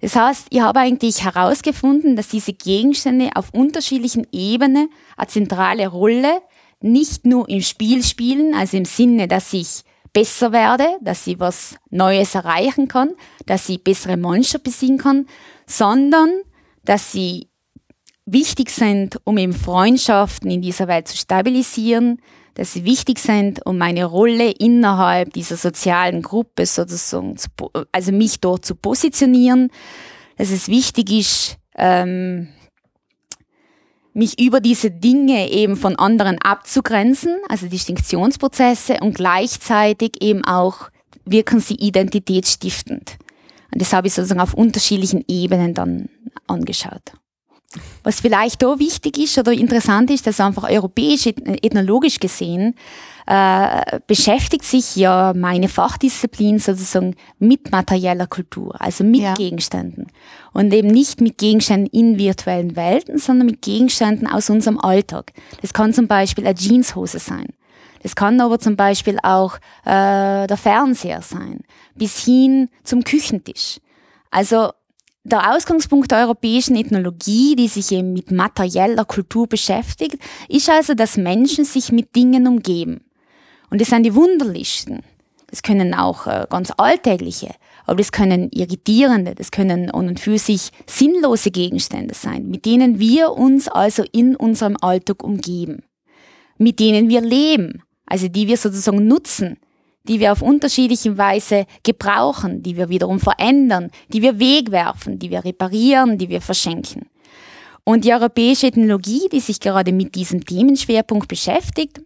Das heißt, ich habe eigentlich herausgefunden, dass diese Gegenstände auf unterschiedlichen Ebenen eine zentrale Rolle nicht nur im Spiel spielen, also im Sinne, dass ich besser werde, dass ich was Neues erreichen kann, dass ich bessere Monster besiegen kann, sondern dass sie wichtig sind, um eben Freundschaften in dieser Welt zu stabilisieren, dass sie wichtig sind, um meine Rolle innerhalb dieser sozialen Gruppe sozusagen, zu, also mich dort zu positionieren, dass es wichtig ist, ähm, mich über diese Dinge eben von anderen abzugrenzen, also Distinktionsprozesse und gleichzeitig eben auch wirken sie identitätsstiftend. Und das habe ich sozusagen auf unterschiedlichen Ebenen dann angeschaut. Was vielleicht da wichtig ist oder interessant ist, dass einfach europäisch, ethnologisch gesehen, äh, beschäftigt sich ja meine Fachdisziplin sozusagen mit materieller Kultur, also mit ja. Gegenständen. Und eben nicht mit Gegenständen in virtuellen Welten, sondern mit Gegenständen aus unserem Alltag. Das kann zum Beispiel eine Jeanshose sein. Das kann aber zum Beispiel auch äh, der Fernseher sein, bis hin zum Küchentisch. Also der Ausgangspunkt der europäischen Ethnologie, die sich eben mit materieller Kultur beschäftigt, ist also, dass Menschen sich mit Dingen umgeben. Und das sind die wunderlichsten. Das können auch äh, ganz alltägliche, aber das können irritierende, das können an und für sich sinnlose Gegenstände sein, mit denen wir uns also in unserem Alltag umgeben, mit denen wir leben, also die wir sozusagen nutzen, die wir auf unterschiedliche Weise gebrauchen, die wir wiederum verändern, die wir wegwerfen, die wir reparieren, die wir verschenken. Und die europäische Ethnologie, die sich gerade mit diesem Themenschwerpunkt beschäftigt,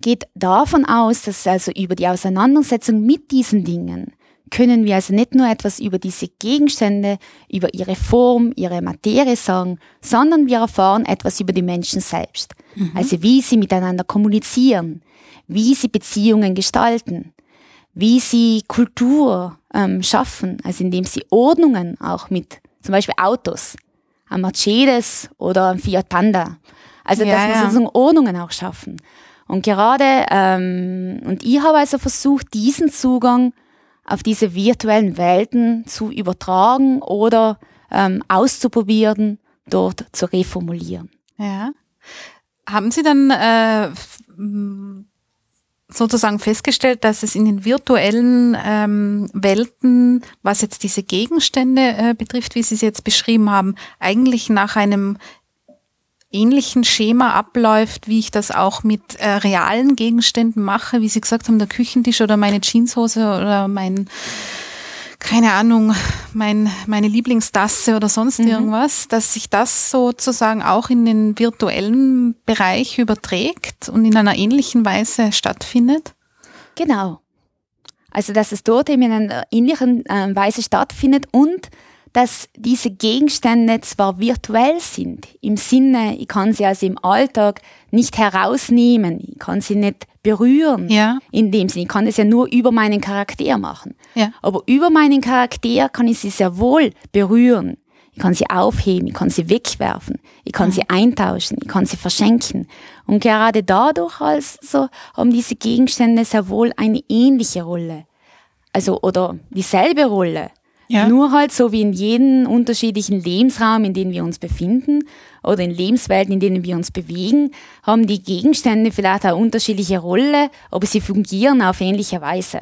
geht davon aus, dass also über die Auseinandersetzung mit diesen Dingen können wir also nicht nur etwas über diese Gegenstände, über ihre Form, ihre Materie sagen, sondern wir erfahren etwas über die Menschen selbst. Mhm. Also wie sie miteinander kommunizieren, wie sie Beziehungen gestalten, wie sie Kultur ähm, schaffen, also indem sie Ordnungen auch mit zum Beispiel Autos, ein Mercedes oder ein Fiat Panda, also ja, dass wir ja. sozusagen Ordnungen auch schaffen. Und gerade, ähm, und ich habe also versucht, diesen Zugang auf diese virtuellen Welten zu übertragen oder ähm, auszuprobieren, dort zu reformulieren. Ja. Haben Sie dann äh, sozusagen festgestellt, dass es in den virtuellen ähm, Welten, was jetzt diese Gegenstände äh, betrifft, wie Sie es jetzt beschrieben haben, eigentlich nach einem ähnlichen Schema abläuft, wie ich das auch mit äh, realen Gegenständen mache, wie Sie gesagt haben, der Küchentisch oder meine Jeanshose oder mein keine Ahnung, mein, meine Lieblingstasse oder sonst mhm. irgendwas, dass sich das sozusagen auch in den virtuellen Bereich überträgt und in einer ähnlichen Weise stattfindet? Genau. Also, dass es dort eben in einer ähnlichen äh, Weise stattfindet und dass diese Gegenstände zwar virtuell sind, im Sinne, ich kann sie also im Alltag nicht herausnehmen, ich kann sie nicht berühren, ja. in dem Sinne, ich kann das ja nur über meinen Charakter machen. Ja. Aber über meinen Charakter kann ich sie sehr wohl berühren. Ich kann sie aufheben, ich kann sie wegwerfen, ich kann mhm. sie eintauschen, ich kann sie verschenken. Und gerade dadurch also haben diese Gegenstände sehr wohl eine ähnliche Rolle. Also, oder dieselbe Rolle. Ja. Nur halt so wie in jedem unterschiedlichen Lebensraum, in dem wir uns befinden oder in Lebenswelten, in denen wir uns bewegen, haben die Gegenstände vielleicht eine unterschiedliche Rolle, aber sie fungieren auf ähnliche Weise.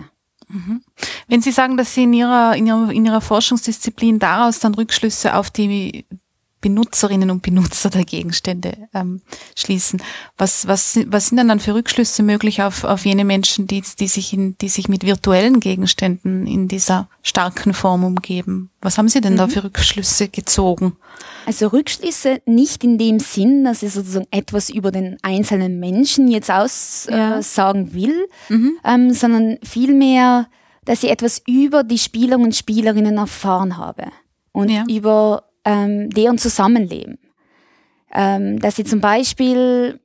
Mhm. Wenn Sie sagen, dass Sie in Ihrer, in Ihrer, in Ihrer Forschungsdisziplin daraus dann Rückschlüsse auf die Benutzerinnen und Benutzer der Gegenstände ähm, schließen. Was, was, was sind denn dann für Rückschlüsse möglich auf, auf jene Menschen, die, die, sich in, die sich mit virtuellen Gegenständen in dieser starken Form umgeben? Was haben Sie denn mhm. da für Rückschlüsse gezogen? Also Rückschlüsse nicht in dem Sinn, dass ich sozusagen etwas über den einzelnen Menschen jetzt aussagen ja. äh, will, mhm. ähm, sondern vielmehr, dass ich etwas über die Spieler und Spielerinnen erfahren habe und ja. über ähm, deren Zusammenleben. Ähm, dass sie zum Beispiel,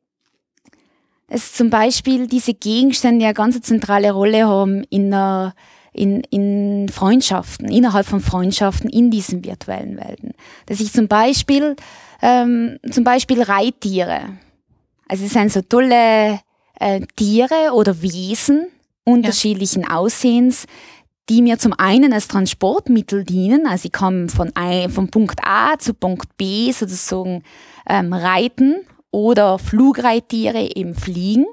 dass zum Beispiel diese Gegenstände ja ganz eine zentrale Rolle haben in, einer, in, in Freundschaften, innerhalb von Freundschaften in diesen virtuellen Welten. Dass ich zum Beispiel, ähm, zum Beispiel Reittiere, also es sind so tolle äh, Tiere oder Wesen unterschiedlichen ja. Aussehens, die mir zum einen als Transportmittel dienen, also ich kann von, von Punkt A zu Punkt B sozusagen ähm, reiten oder Flugreittiere eben fliegen.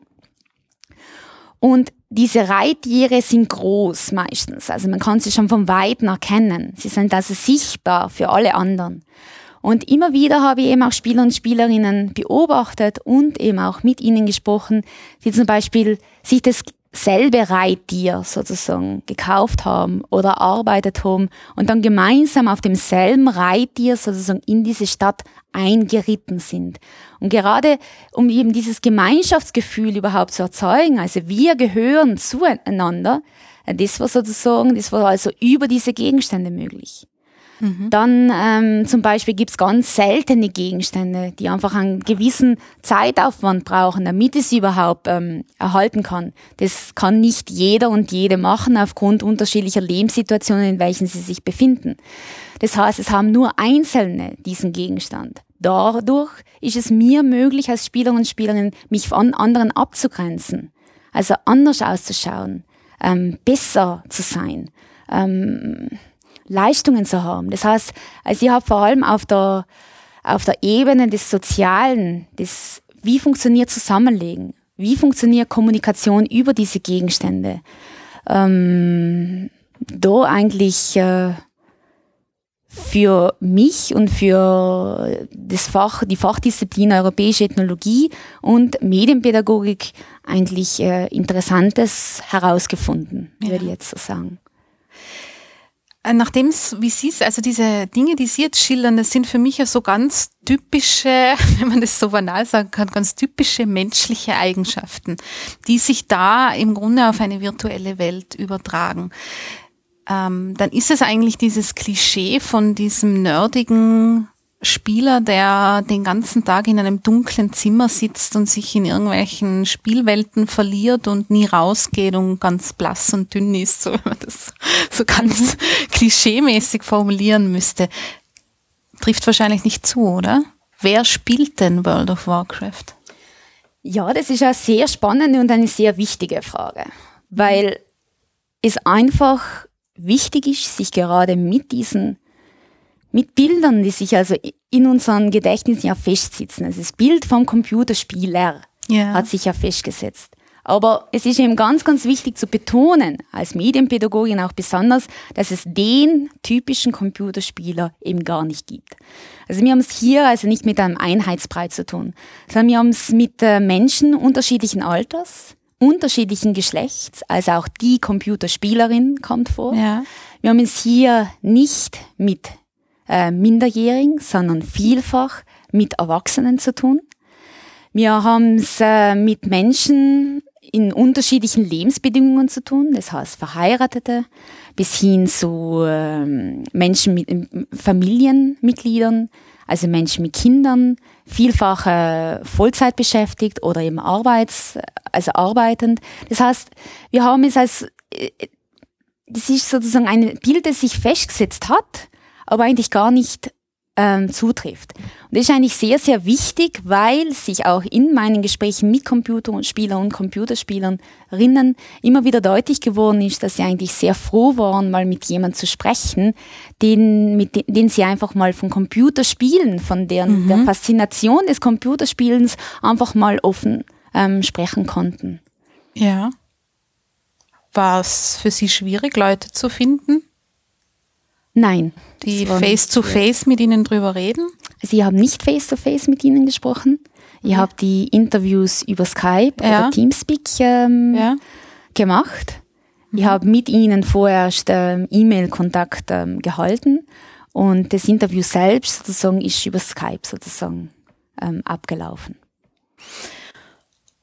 Und diese Reittiere sind groß meistens, also man kann sie schon von Weitem erkennen. Sie sind also sichtbar für alle anderen. Und immer wieder habe ich eben auch Spieler und Spielerinnen beobachtet und eben auch mit ihnen gesprochen, die zum Beispiel sich das selbe Reittier sozusagen gekauft haben oder erarbeitet haben und dann gemeinsam auf demselben Reittier sozusagen in diese Stadt eingeritten sind. Und gerade um eben dieses Gemeinschaftsgefühl überhaupt zu erzeugen, also wir gehören zueinander, das war sozusagen, das war also über diese Gegenstände möglich. Mhm. Dann ähm, zum Beispiel gibt's ganz seltene Gegenstände, die einfach einen gewissen Zeitaufwand brauchen, damit es sie überhaupt ähm, erhalten kann. Das kann nicht jeder und jede machen aufgrund unterschiedlicher Lebenssituationen, in welchen sie sich befinden. Das heißt, es haben nur Einzelne diesen Gegenstand. Dadurch ist es mir möglich, als Spieler und Spielerin, mich von anderen abzugrenzen. Also anders auszuschauen, ähm, besser zu sein. Ähm, Leistungen zu haben. Das heißt, also ich habe vor allem auf der, auf der Ebene des Sozialen, des, wie funktioniert Zusammenlegen, wie funktioniert Kommunikation über diese Gegenstände, ähm, da eigentlich äh, für mich und für das Fach, die Fachdisziplin Europäische Ethnologie und Medienpädagogik eigentlich äh, Interessantes herausgefunden, ja. würde ich jetzt so sagen. Äh, nachdem es, wie Sie es, also diese Dinge, die Sie jetzt schildern, das sind für mich ja so ganz typische, wenn man das so banal sagen kann, ganz typische menschliche Eigenschaften, die sich da im Grunde auf eine virtuelle Welt übertragen. Ähm, dann ist es eigentlich dieses Klischee von diesem nerdigen Spieler, der den ganzen Tag in einem dunklen Zimmer sitzt und sich in irgendwelchen Spielwelten verliert und nie rausgeht und ganz blass und dünn ist, so wenn man das so ganz klischeemäßig formulieren müsste, trifft wahrscheinlich nicht zu, oder? Wer spielt denn World of Warcraft? Ja, das ist eine sehr spannende und eine sehr wichtige Frage, weil es einfach wichtig ist, sich gerade mit diesen mit Bildern, die sich also in unseren Gedächtnissen ja festsitzen. Also das Bild vom Computerspieler ja. hat sich ja festgesetzt. Aber es ist eben ganz, ganz wichtig zu betonen, als Medienpädagogin auch besonders, dass es den typischen Computerspieler eben gar nicht gibt. Also wir haben es hier also nicht mit einem Einheitsbrei zu tun, sondern wir haben es mit äh, Menschen unterschiedlichen Alters, unterschiedlichen Geschlechts, also auch die Computerspielerin kommt vor. Ja. Wir haben es hier nicht mit äh, Minderjährigen, sondern vielfach mit Erwachsenen zu tun. Wir haben es äh, mit Menschen in unterschiedlichen Lebensbedingungen zu tun, das heißt Verheiratete bis hin zu ähm, Menschen mit Familienmitgliedern, also Menschen mit Kindern, vielfach äh, Vollzeit beschäftigt oder eben arbeits, also arbeitend. Das heißt, wir haben es als, äh, das ist sozusagen ein Bild, das sich festgesetzt hat, aber eigentlich gar nicht ähm, zutrifft. Und das ist eigentlich sehr, sehr wichtig, weil sich auch in meinen Gesprächen mit Computerspielern und Computerspielerinnen immer wieder deutlich geworden ist, dass sie eigentlich sehr froh waren, mal mit jemandem zu sprechen, den, mit den, den sie einfach mal von Computerspielen, von deren, mhm. der Faszination des Computerspielens einfach mal offen ähm, sprechen konnten. Ja. War es für Sie schwierig, Leute zu finden? Nein. Die face-to-face -face mit Ihnen drüber reden? Sie haben nicht face-to-face -face mit Ihnen gesprochen. Ich ja. habe die Interviews über Skype ja. oder Teamspeak ähm, ja. gemacht. Ich mhm. habe mit Ihnen vorerst ähm, E-Mail-Kontakt ähm, gehalten und das Interview selbst sozusagen ist über Skype sozusagen ähm, abgelaufen.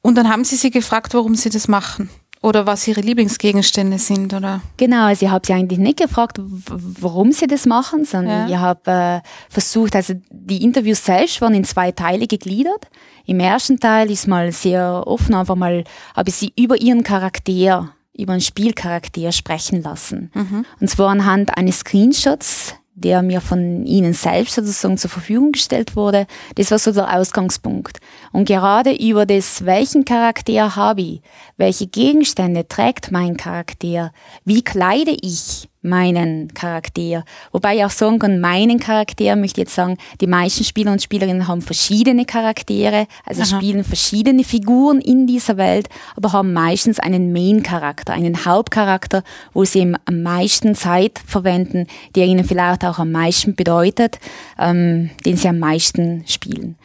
Und dann haben Sie sie gefragt, warum Sie das machen? Oder was ihre Lieblingsgegenstände sind, oder? Genau, also ich habe sie eigentlich nicht gefragt, warum sie das machen, sondern ja. ich habe äh, versucht, also die Interviews selbst waren in zwei Teile gegliedert. Im ersten Teil ist mal sehr offen, einfach mal habe ich sie über ihren Charakter, über einen Spielcharakter sprechen lassen. Mhm. Und zwar anhand eines Screenshots, der mir von ihnen selbst sozusagen zur Verfügung gestellt wurde, das war so der Ausgangspunkt. Und gerade über das, welchen Charakter habe ich, welche Gegenstände trägt mein Charakter, wie kleide ich meinen Charakter. Wobei ich auch sagen kann, meinen Charakter möchte ich jetzt sagen, die meisten Spieler und Spielerinnen haben verschiedene Charaktere, also Aha. spielen verschiedene Figuren in dieser Welt, aber haben meistens einen Main-Charakter, einen Hauptcharakter, wo sie am meisten Zeit verwenden, der ihnen vielleicht auch am meisten bedeutet, ähm, den sie am meisten spielen.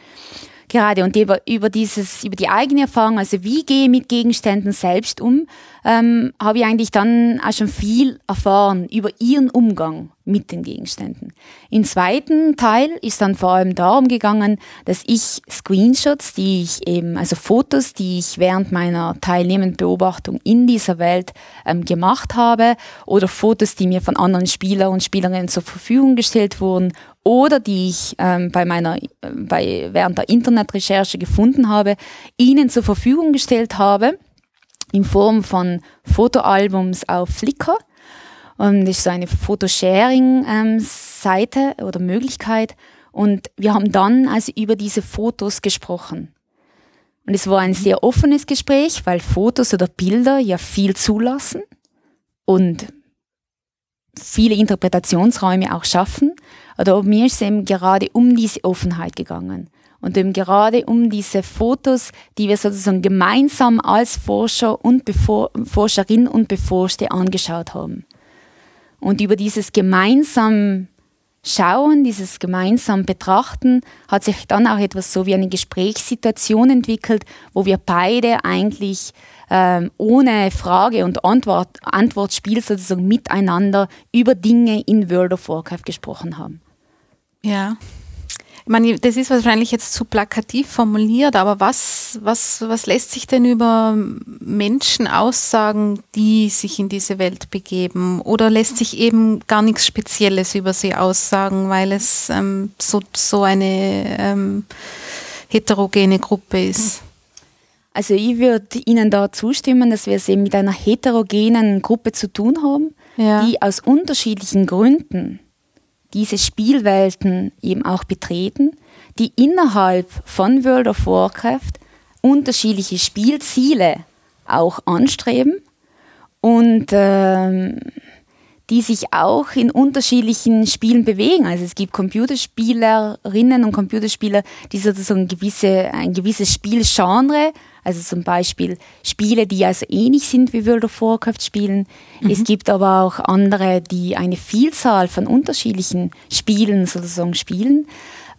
Gerade und über, über dieses, über die eigene Erfahrung, also wie gehe ich mit Gegenständen selbst um, ähm, habe ich eigentlich dann auch schon viel erfahren über ihren Umgang mit den Gegenständen. Im zweiten Teil ist dann vor allem darum gegangen, dass ich Screenshots, die ich eben, also Fotos, die ich während meiner teilnehmenden Beobachtung in dieser Welt ähm, gemacht habe oder Fotos, die mir von anderen Spieler und Spielerinnen zur Verfügung gestellt wurden oder die ich ähm, bei meiner, äh, bei, während der Internetrecherche gefunden habe, ihnen zur Verfügung gestellt habe in Form von Fotoalbums auf Flickr. Und das ist so eine Fotosharing-Seite ähm, oder Möglichkeit. Und wir haben dann also über diese Fotos gesprochen. Und es war ein sehr offenes Gespräch, weil Fotos oder Bilder ja viel zulassen und viele Interpretationsräume auch schaffen. Oder mir ist es eben gerade um diese Offenheit gegangen und eben gerade um diese Fotos, die wir sozusagen gemeinsam als Forscher und Bevor Forscherin und Beforschte angeschaut haben. Und über dieses gemeinsam Schauen, dieses gemeinsam Betrachten hat sich dann auch etwas so wie eine Gesprächssituation entwickelt, wo wir beide eigentlich ähm, ohne Frage und Antwort, Antwortspiel sozusagen miteinander über Dinge in World of Warcraft gesprochen haben. Ja. Ich meine, das ist wahrscheinlich jetzt zu plakativ formuliert, aber was, was, was lässt sich denn über Menschen aussagen, die sich in diese Welt begeben? Oder lässt sich eben gar nichts Spezielles über sie aussagen, weil es ähm, so, so eine ähm, heterogene Gruppe ist? Also ich würde Ihnen da zustimmen, dass wir es eben mit einer heterogenen Gruppe zu tun haben, ja. die aus unterschiedlichen Gründen diese Spielwelten eben auch betreten, die innerhalb von World of Warcraft unterschiedliche Spielziele auch anstreben und ähm, die sich auch in unterschiedlichen Spielen bewegen. Also es gibt Computerspielerinnen und Computerspieler, die sozusagen gewisse, ein gewisses Spielgenre, also zum Beispiel Spiele, die also ähnlich sind wie World of Warcraft spielen. Mhm. Es gibt aber auch andere, die eine Vielzahl von unterschiedlichen Spielen sozusagen spielen.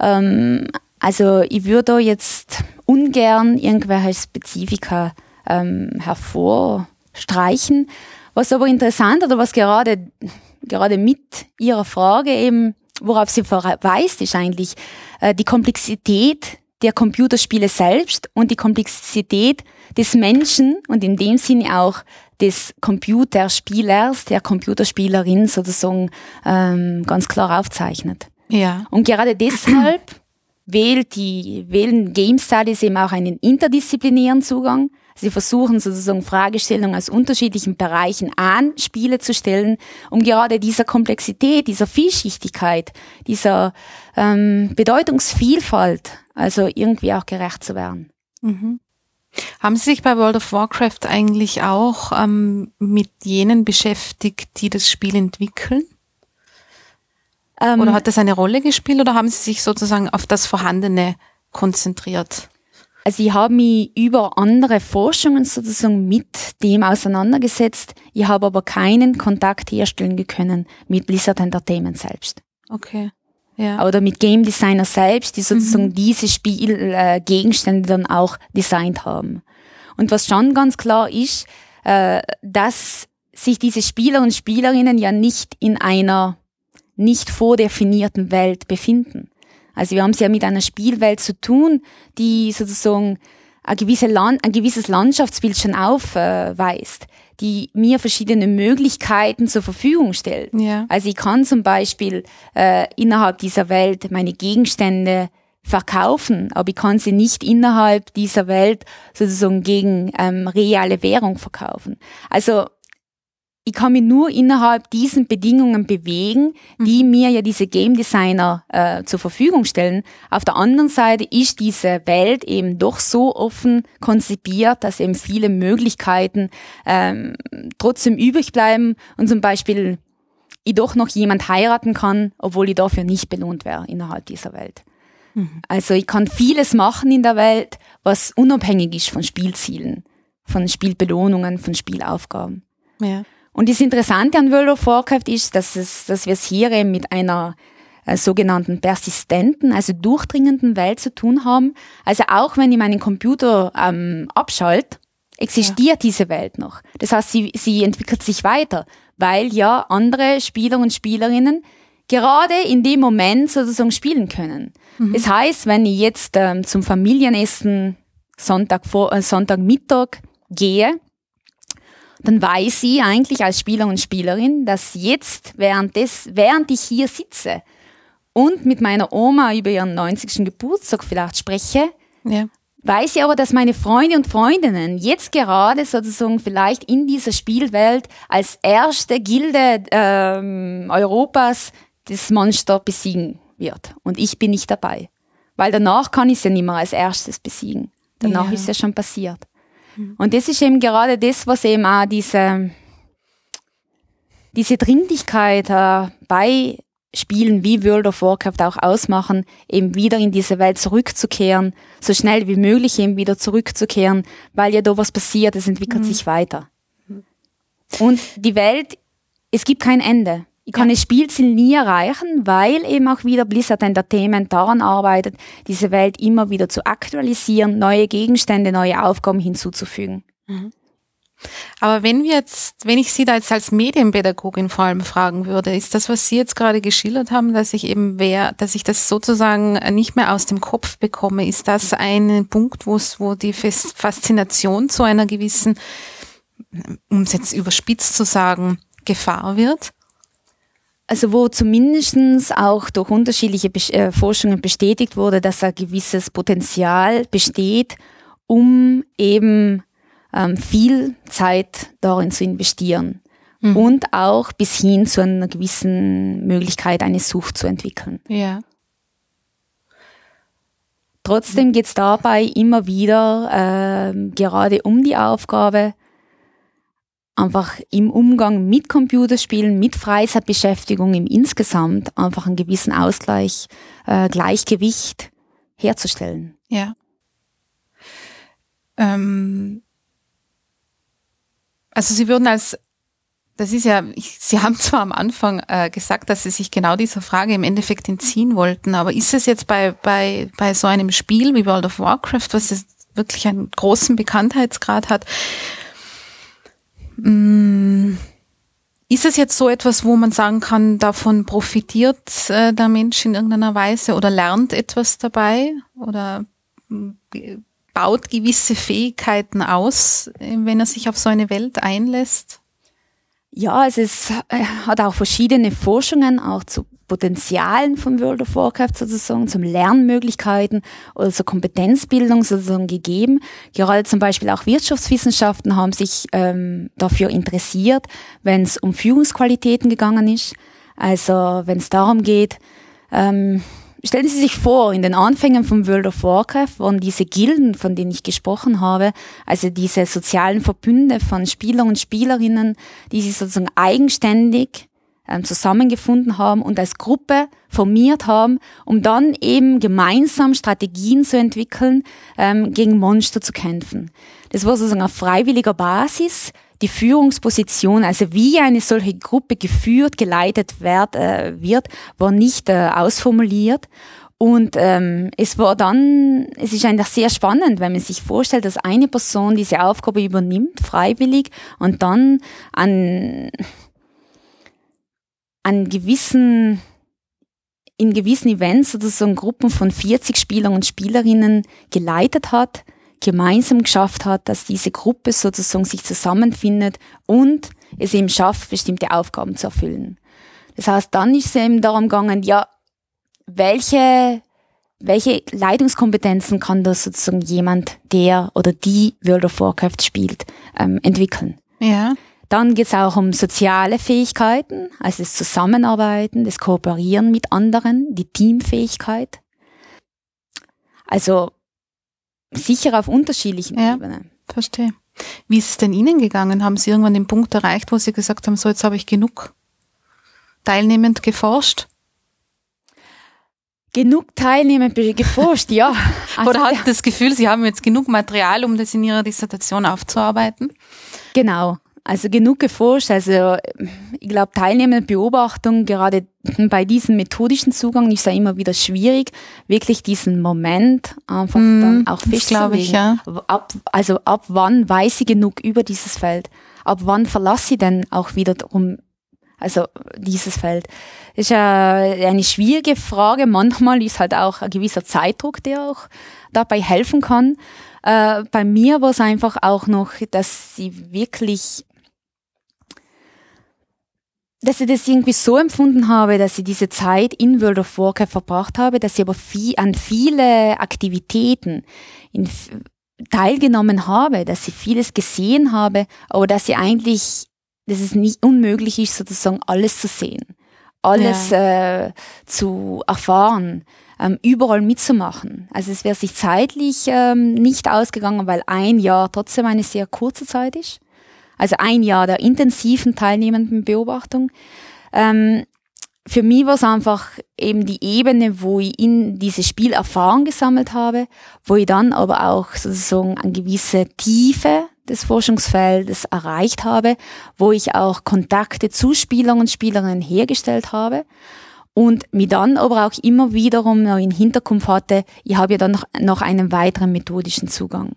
Ähm, also ich würde da jetzt ungern irgendwelche Spezifika ähm, hervorstreichen. Was aber interessant oder was gerade, gerade mit Ihrer Frage eben, worauf sie verweist, ist eigentlich äh, die Komplexität der Computerspiele selbst und die Komplexität des Menschen und in dem Sinne auch des Computerspielers, der Computerspielerin sozusagen ähm, ganz klar aufzeichnet. Ja. Und gerade deshalb wählt die, wählen Game Studies eben auch einen interdisziplinären Zugang. Sie versuchen sozusagen Fragestellungen aus unterschiedlichen Bereichen an Spiele zu stellen, um gerade dieser Komplexität, dieser Vielschichtigkeit, dieser ähm, Bedeutungsvielfalt, also irgendwie auch gerecht zu werden. Mhm. Haben Sie sich bei World of Warcraft eigentlich auch ähm, mit jenen beschäftigt, die das Spiel entwickeln? Ähm, oder hat das eine Rolle gespielt oder haben Sie sich sozusagen auf das Vorhandene konzentriert? Also ich habe mich über andere Forschungen sozusagen mit dem auseinandergesetzt. Ich habe aber keinen Kontakt herstellen können mit Blizzard Entertainment selbst. Okay. Ja. Oder mit Game Designer selbst, die sozusagen mhm. diese Spielgegenstände äh, dann auch designt haben. Und was schon ganz klar ist, äh, dass sich diese Spieler und Spielerinnen ja nicht in einer nicht vordefinierten Welt befinden. Also wir haben es ja mit einer Spielwelt zu tun, die sozusagen ein, gewisse Land, ein gewisses Landschaftsbild schon aufweist, die mir verschiedene Möglichkeiten zur Verfügung stellt. Ja. Also ich kann zum Beispiel äh, innerhalb dieser Welt meine Gegenstände verkaufen, aber ich kann sie nicht innerhalb dieser Welt sozusagen gegen ähm, reale Währung verkaufen. Also ich kann mich nur innerhalb diesen Bedingungen bewegen, die mhm. mir ja diese Game Designer äh, zur Verfügung stellen. Auf der anderen Seite ist diese Welt eben doch so offen konzipiert, dass eben viele Möglichkeiten ähm, trotzdem übrig bleiben und zum Beispiel ich doch noch jemand heiraten kann, obwohl ich dafür nicht belohnt wäre innerhalb dieser Welt. Mhm. Also ich kann vieles machen in der Welt, was unabhängig ist von Spielzielen, von Spielbelohnungen, von Spielaufgaben. Ja. Und das Interessante an World of Warcraft ist, dass, es, dass wir es hier eben mit einer äh, sogenannten persistenten, also durchdringenden Welt zu tun haben. Also auch wenn ich meinen Computer ähm, abschalte, existiert ja. diese Welt noch. Das heißt, sie, sie entwickelt sich weiter, weil ja andere Spieler und Spielerinnen gerade in dem Moment sozusagen spielen können. Mhm. Das heißt, wenn ich jetzt ähm, zum Familienessen Sonntag vor, äh, Sonntagmittag gehe, dann weiß sie eigentlich als Spieler und Spielerin, dass jetzt, während, des, während ich hier sitze und mit meiner Oma über ihren 90. Geburtstag vielleicht spreche, ja. weiß ich aber, dass meine Freunde und Freundinnen jetzt gerade sozusagen vielleicht in dieser Spielwelt als erste Gilde ähm, Europas das Monster besiegen wird. Und ich bin nicht dabei. Weil danach kann ich es ja nicht mehr als erstes besiegen. Danach ja. ist es ja schon passiert. Mhm. Und das ist eben gerade das, was eben auch diese, diese Dringlichkeit äh, bei Spielen wie World of Warcraft auch ausmachen, eben wieder in diese Welt zurückzukehren, so schnell wie möglich eben wieder zurückzukehren, weil ja da was passiert, es entwickelt mhm. sich weiter. Mhm. Und die Welt, es gibt kein Ende. Ich kann das Spielziel nie erreichen, weil eben auch wieder Blizzard Entertainment daran arbeitet, diese Welt immer wieder zu aktualisieren, neue Gegenstände, neue Aufgaben hinzuzufügen. Mhm. Aber wenn wir jetzt, wenn ich Sie da jetzt als Medienpädagogin vor allem fragen würde, ist das, was Sie jetzt gerade geschildert haben, dass ich eben wer, dass ich das sozusagen nicht mehr aus dem Kopf bekomme, ist das ein Punkt, wo es, wo die Faszination zu einer gewissen, um es jetzt überspitzt zu sagen, Gefahr wird? Also wo zumindestens auch durch unterschiedliche äh, Forschungen bestätigt wurde, dass ein gewisses Potenzial besteht, um eben ähm, viel Zeit darin zu investieren mhm. und auch bis hin zu einer gewissen Möglichkeit, eine Sucht zu entwickeln. Ja. Trotzdem geht es dabei immer wieder äh, gerade um die Aufgabe, einfach im Umgang mit Computerspielen, mit Freizeitbeschäftigung im Insgesamt einfach einen gewissen Ausgleich, äh, Gleichgewicht herzustellen. Ja. Ähm, also Sie würden als das ist ja, Sie haben zwar am Anfang äh, gesagt, dass Sie sich genau dieser Frage im Endeffekt entziehen wollten, aber ist es jetzt bei, bei, bei so einem Spiel wie World of Warcraft, was jetzt wirklich einen großen Bekanntheitsgrad hat, ist es jetzt so etwas, wo man sagen kann, davon profitiert äh, der Mensch in irgendeiner Weise oder lernt etwas dabei oder äh, baut gewisse Fähigkeiten aus, wenn er sich auf so eine Welt einlässt? Ja, es äh, hat auch verschiedene Forschungen auch zu Potenzialen von World of Warcraft sozusagen, zum Lernmöglichkeiten oder zur Kompetenzbildung sozusagen gegeben. Gerade zum Beispiel auch Wirtschaftswissenschaften haben sich ähm, dafür interessiert, wenn es um Führungsqualitäten gegangen ist. Also wenn es darum geht, ähm, Stellen Sie sich vor, in den Anfängen von World of Warcraft waren diese Gilden, von denen ich gesprochen habe, also diese sozialen Verbünde von Spielern und Spielerinnen, die sich sozusagen eigenständig ähm, zusammengefunden haben und als Gruppe formiert haben, um dann eben gemeinsam Strategien zu entwickeln, ähm, gegen Monster zu kämpfen. Das war sozusagen auf freiwilliger Basis die Führungsposition, also wie eine solche Gruppe geführt, geleitet werd, äh, wird, war nicht äh, ausformuliert. Und ähm, es war dann, es ist einfach sehr spannend, wenn man sich vorstellt, dass eine Person diese Aufgabe übernimmt, freiwillig, und dann an, an gewissen, in gewissen Events sozusagen Gruppen von 40 Spielern und Spielerinnen geleitet hat gemeinsam geschafft hat, dass diese Gruppe sozusagen sich zusammenfindet und es eben schafft, bestimmte Aufgaben zu erfüllen. Das heißt, dann ist es eben darum gegangen, ja, welche, welche Leitungskompetenzen kann da sozusagen jemand, der oder die World of Warcraft spielt, ähm, entwickeln? Ja. Dann geht es auch um soziale Fähigkeiten, also das Zusammenarbeiten, das Kooperieren mit anderen, die Teamfähigkeit. Also sicher auf unterschiedlichen ja, Ebenen. Verstehe. Wie ist es denn Ihnen gegangen? Haben Sie irgendwann den Punkt erreicht, wo Sie gesagt haben, so jetzt habe ich genug teilnehmend geforscht? Genug teilnehmend geforscht, ja. Also, Oder hat das Gefühl, Sie haben jetzt genug Material, um das in Ihrer Dissertation aufzuarbeiten? Genau. Also genug geforscht. Also ich glaube, teilnehmende Beobachtung, gerade bei diesem methodischen Zugang ist ja immer wieder schwierig, wirklich diesen Moment einfach mm, dann auch festzulegen. Ich, ja. ab, also ab wann weiß ich genug über dieses Feld? Ab wann verlasse ich denn auch wieder drum, also dieses Feld? Das ist ja eine schwierige Frage. Manchmal ist halt auch ein gewisser Zeitdruck, der auch dabei helfen kann. Äh, bei mir war es einfach auch noch, dass sie wirklich dass ich das irgendwie so empfunden habe, dass ich diese Zeit in World of Warcraft verbracht habe, dass ich aber viel, an viele Aktivitäten in, teilgenommen habe, dass ich vieles gesehen habe, aber dass ich eigentlich, dass es nicht unmöglich ist, sozusagen alles zu sehen, alles ja. äh, zu erfahren, ähm, überall mitzumachen. Also es wäre sich zeitlich ähm, nicht ausgegangen, weil ein Jahr trotzdem eine sehr kurze Zeit ist. Also ein Jahr der intensiven teilnehmenden Beobachtung. Ähm, für mich war es einfach eben die Ebene, wo ich in dieses Spiel Erfahrung gesammelt habe, wo ich dann aber auch sozusagen eine gewisse Tiefe des Forschungsfeldes erreicht habe, wo ich auch Kontakte zu Spielern und Spielerinnen hergestellt habe und mir dann aber auch immer wiederum noch in Hinterkopf hatte, ich habe ja dann noch, noch einen weiteren methodischen Zugang.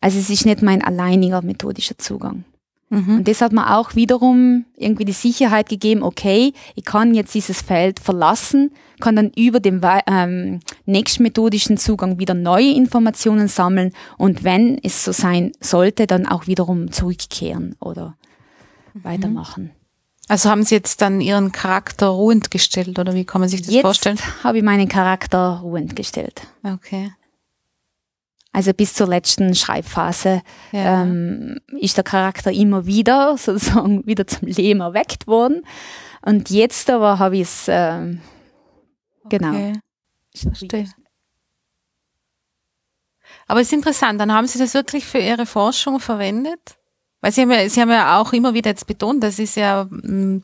Also es ist nicht mein alleiniger methodischer Zugang. Mhm. Und das hat mir auch wiederum irgendwie die Sicherheit gegeben, okay, ich kann jetzt dieses Feld verlassen, kann dann über den ähm, nächsten methodischen Zugang wieder neue Informationen sammeln und wenn es so sein sollte, dann auch wiederum zurückkehren oder mhm. weitermachen. Also haben Sie jetzt dann Ihren Charakter ruhend gestellt oder wie kann man sich das jetzt vorstellen? Jetzt habe ich meinen Charakter ruhend gestellt. Okay. Also bis zur letzten Schreibphase ja. ähm, ist der Charakter immer wieder sozusagen wieder zum Leben erweckt worden. Und jetzt aber habe ich es ähm, genau. Okay. Verstehe. Aber es ist interessant, dann haben Sie das wirklich für Ihre Forschung verwendet? Weil Sie haben ja, Sie haben ja auch immer wieder jetzt betont, das ist ja mm,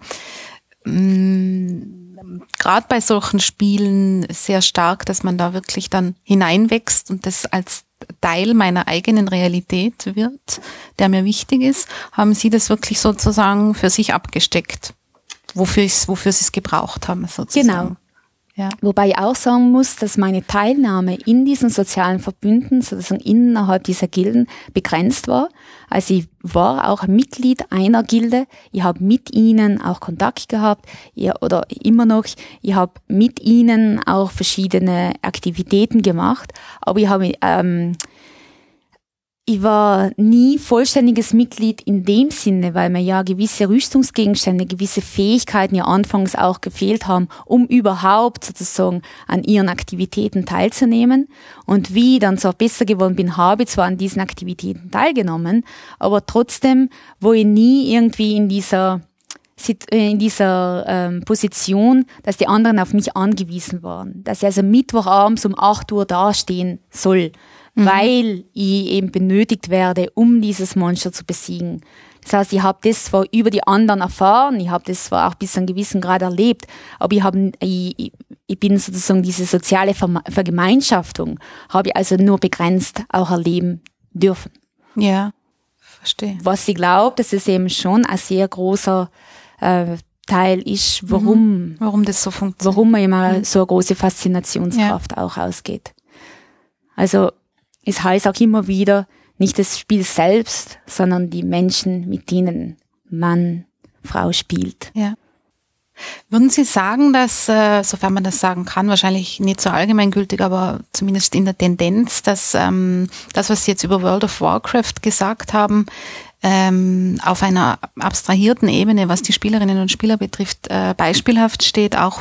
mm, gerade bei solchen Spielen sehr stark, dass man da wirklich dann hineinwächst und das als Teil meiner eigenen Realität wird, der mir wichtig ist, haben Sie das wirklich sozusagen für sich abgesteckt, wofür, wofür Sie es gebraucht haben sozusagen. Genau. Ja. Wobei ich auch sagen muss, dass meine Teilnahme in diesen sozialen Verbünden, sozusagen innerhalb dieser Gilden, begrenzt war. Also ich war auch Mitglied einer Gilde. Ich habe mit ihnen auch Kontakt gehabt ja, oder immer noch. Ich habe mit ihnen auch verschiedene Aktivitäten gemacht. Aber ich habe ähm, ich war nie vollständiges Mitglied in dem Sinne, weil mir ja gewisse Rüstungsgegenstände, gewisse Fähigkeiten ja anfangs auch gefehlt haben, um überhaupt sozusagen an ihren Aktivitäten teilzunehmen. Und wie ich dann so besser geworden bin, habe ich zwar an diesen Aktivitäten teilgenommen, aber trotzdem, wo ich nie irgendwie in dieser äh, in dieser ähm, Position, dass die anderen auf mich angewiesen waren. Dass ich also Mittwochabends um 8 Uhr dastehen soll mhm. weil ich eben benötigt werde, um dieses Monster zu besiegen. Das heißt, ich habe das zwar über die anderen erfahren, ich habe das zwar auch bis zu einem gewissen Grad erlebt, aber ich, hab, ich, ich bin sozusagen diese soziale Vergemeinschaftung, habe ich also nur begrenzt auch erleben dürfen. Ja, verstehe. Was ich glaube, dass es eben schon ein sehr großer äh, Teil ist, warum, mhm. warum das so funktioniert. Warum man immer mhm. so eine große Faszinationskraft ja. auch ausgeht. Also es heißt auch immer wieder, nicht das Spiel selbst, sondern die Menschen, mit denen Mann, Frau spielt. Ja. Würden Sie sagen, dass, äh, sofern man das sagen kann, wahrscheinlich nicht so allgemeingültig, aber zumindest in der Tendenz, dass ähm, das, was Sie jetzt über World of Warcraft gesagt haben, ähm, auf einer abstrahierten Ebene, was die Spielerinnen und Spieler betrifft, äh, beispielhaft steht, auch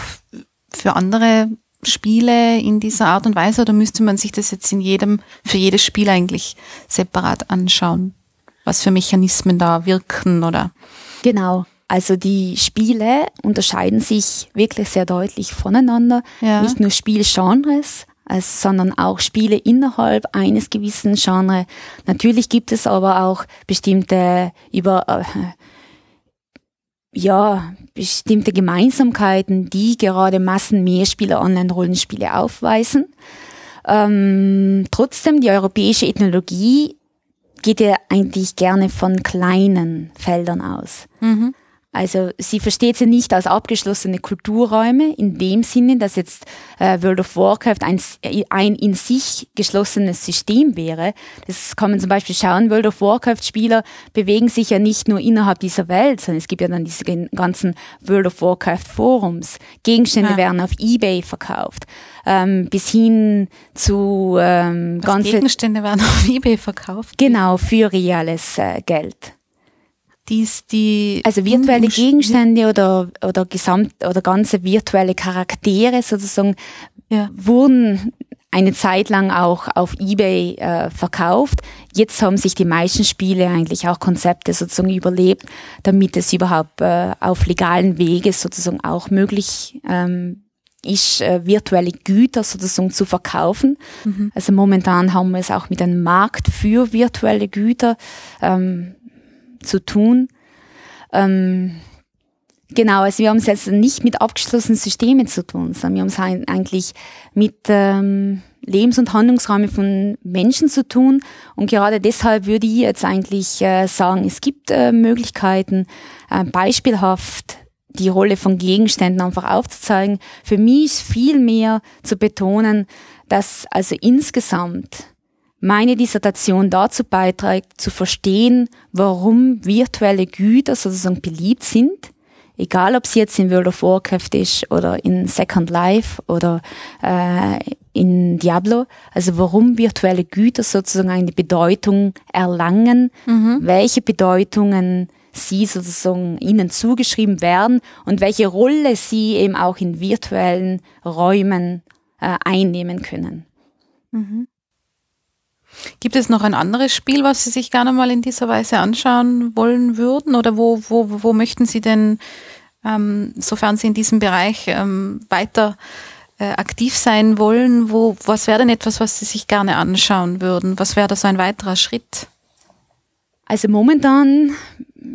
für andere Spiele in dieser Art und Weise oder müsste man sich das jetzt in jedem, für jedes Spiel eigentlich separat anschauen? Was für Mechanismen da wirken oder? Genau. Also die Spiele unterscheiden sich wirklich sehr deutlich voneinander. Ja. Nicht nur Spielgenres, sondern auch Spiele innerhalb eines gewissen Genres. Natürlich gibt es aber auch bestimmte über äh, ja, bestimmte Gemeinsamkeiten, die gerade Massenmehrspieler Online-Rollenspiele aufweisen. Ähm, trotzdem, die europäische Ethnologie geht ja eigentlich gerne von kleinen Feldern aus. Mhm. Also sie versteht sie nicht als abgeschlossene Kulturräume in dem Sinne, dass jetzt äh, World of Warcraft ein, ein in sich geschlossenes System wäre. Das kann man zum Beispiel schauen, World of Warcraft-Spieler bewegen sich ja nicht nur innerhalb dieser Welt, sondern es gibt ja dann diese ganzen World of Warcraft-Forums. Gegenstände ja. werden auf Ebay verkauft. Ähm, bis hin zu ähm, ganze Gegenstände werden auf Ebay verkauft. Genau, für reales äh, Geld dies die also virtuelle Gegenstände oder oder gesamt oder ganze virtuelle Charaktere sozusagen ja. wurden eine Zeit lang auch auf eBay äh, verkauft. Jetzt haben sich die meisten Spiele eigentlich auch Konzepte sozusagen überlebt, damit es überhaupt äh, auf legalen Wege sozusagen auch möglich ähm, ist, äh, virtuelle Güter sozusagen zu verkaufen. Mhm. Also momentan haben wir es auch mit einem Markt für virtuelle Güter. Ähm, zu tun. Ähm, genau, also wir haben es jetzt nicht mit abgeschlossenen Systemen zu tun, sondern wir haben es eigentlich mit ähm, Lebens- und Handlungsräumen von Menschen zu tun. Und gerade deshalb würde ich jetzt eigentlich äh, sagen, es gibt äh, Möglichkeiten, äh, beispielhaft die Rolle von Gegenständen einfach aufzuzeigen. Für mich ist viel mehr zu betonen, dass also insgesamt meine Dissertation dazu beiträgt, zu verstehen, warum virtuelle Güter sozusagen beliebt sind, egal ob es jetzt in World of Warcraft ist oder in Second Life oder äh, in Diablo, also warum virtuelle Güter sozusagen eine Bedeutung erlangen, mhm. welche Bedeutungen sie sozusagen ihnen zugeschrieben werden und welche Rolle sie eben auch in virtuellen Räumen äh, einnehmen können. Mhm. Gibt es noch ein anderes Spiel, was Sie sich gerne mal in dieser Weise anschauen wollen würden? Oder wo, wo, wo möchten Sie denn, ähm, sofern Sie in diesem Bereich ähm, weiter äh, aktiv sein wollen, wo, was wäre denn etwas, was Sie sich gerne anschauen würden? Was wäre da so ein weiterer Schritt? Also momentan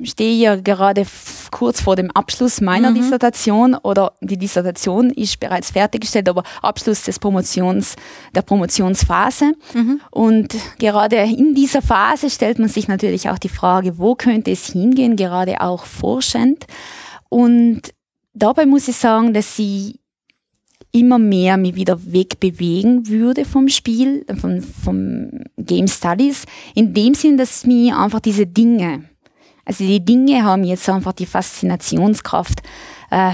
stehe ich ja gerade kurz vor dem Abschluss meiner mhm. Dissertation oder die Dissertation ist bereits fertiggestellt, aber Abschluss des Promotions, der Promotionsphase. Mhm. Und gerade in dieser Phase stellt man sich natürlich auch die Frage, wo könnte es hingehen, gerade auch forschend. Und dabei muss ich sagen, dass sie immer mehr mich wieder wegbewegen würde vom Spiel, vom, vom Game Studies, in dem Sinn, dass mir einfach diese Dinge, also die Dinge haben jetzt einfach die Faszinationskraft äh,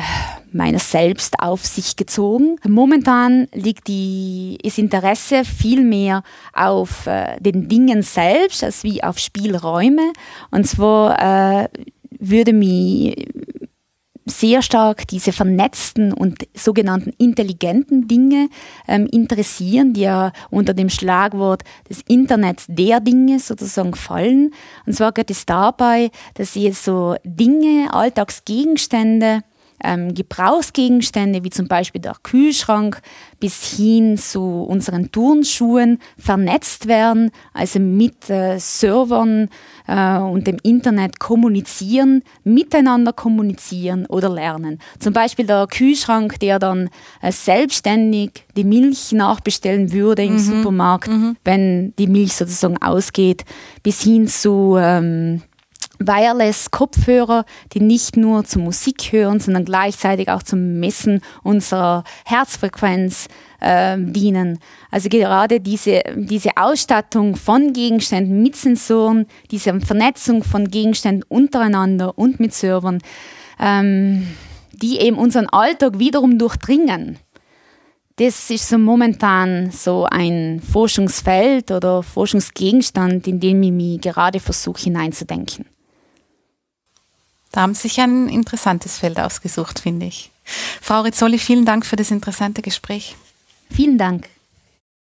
meiner selbst auf sich gezogen. Momentan liegt die, das Interesse viel mehr auf äh, den Dingen selbst als wie auf Spielräume. Und zwar äh, würde mich sehr stark diese vernetzten und sogenannten intelligenten Dinge ähm, interessieren, die ja unter dem Schlagwort des Internets der Dinge sozusagen fallen. Und zwar geht es dabei, dass ihr so Dinge, Alltagsgegenstände, ähm, Gebrauchsgegenstände wie zum Beispiel der Kühlschrank bis hin zu unseren Turnschuhen vernetzt werden, also mit äh, Servern äh, und dem Internet kommunizieren, miteinander kommunizieren oder lernen. Zum Beispiel der Kühlschrank, der dann äh, selbstständig die Milch nachbestellen würde im mhm. Supermarkt, mhm. wenn die Milch sozusagen ausgeht, bis hin zu ähm, Wireless-Kopfhörer, die nicht nur zur Musik hören, sondern gleichzeitig auch zum Messen unserer Herzfrequenz äh, dienen. Also gerade diese, diese Ausstattung von Gegenständen mit Sensoren, diese Vernetzung von Gegenständen untereinander und mit Servern, ähm, die eben unseren Alltag wiederum durchdringen. Das ist so momentan so ein Forschungsfeld oder Forschungsgegenstand, in dem ich mich gerade versuche hineinzudenken. Da haben Sie sich ein interessantes Feld ausgesucht, finde ich. Frau Rizzoli, vielen Dank für das interessante Gespräch. Vielen Dank.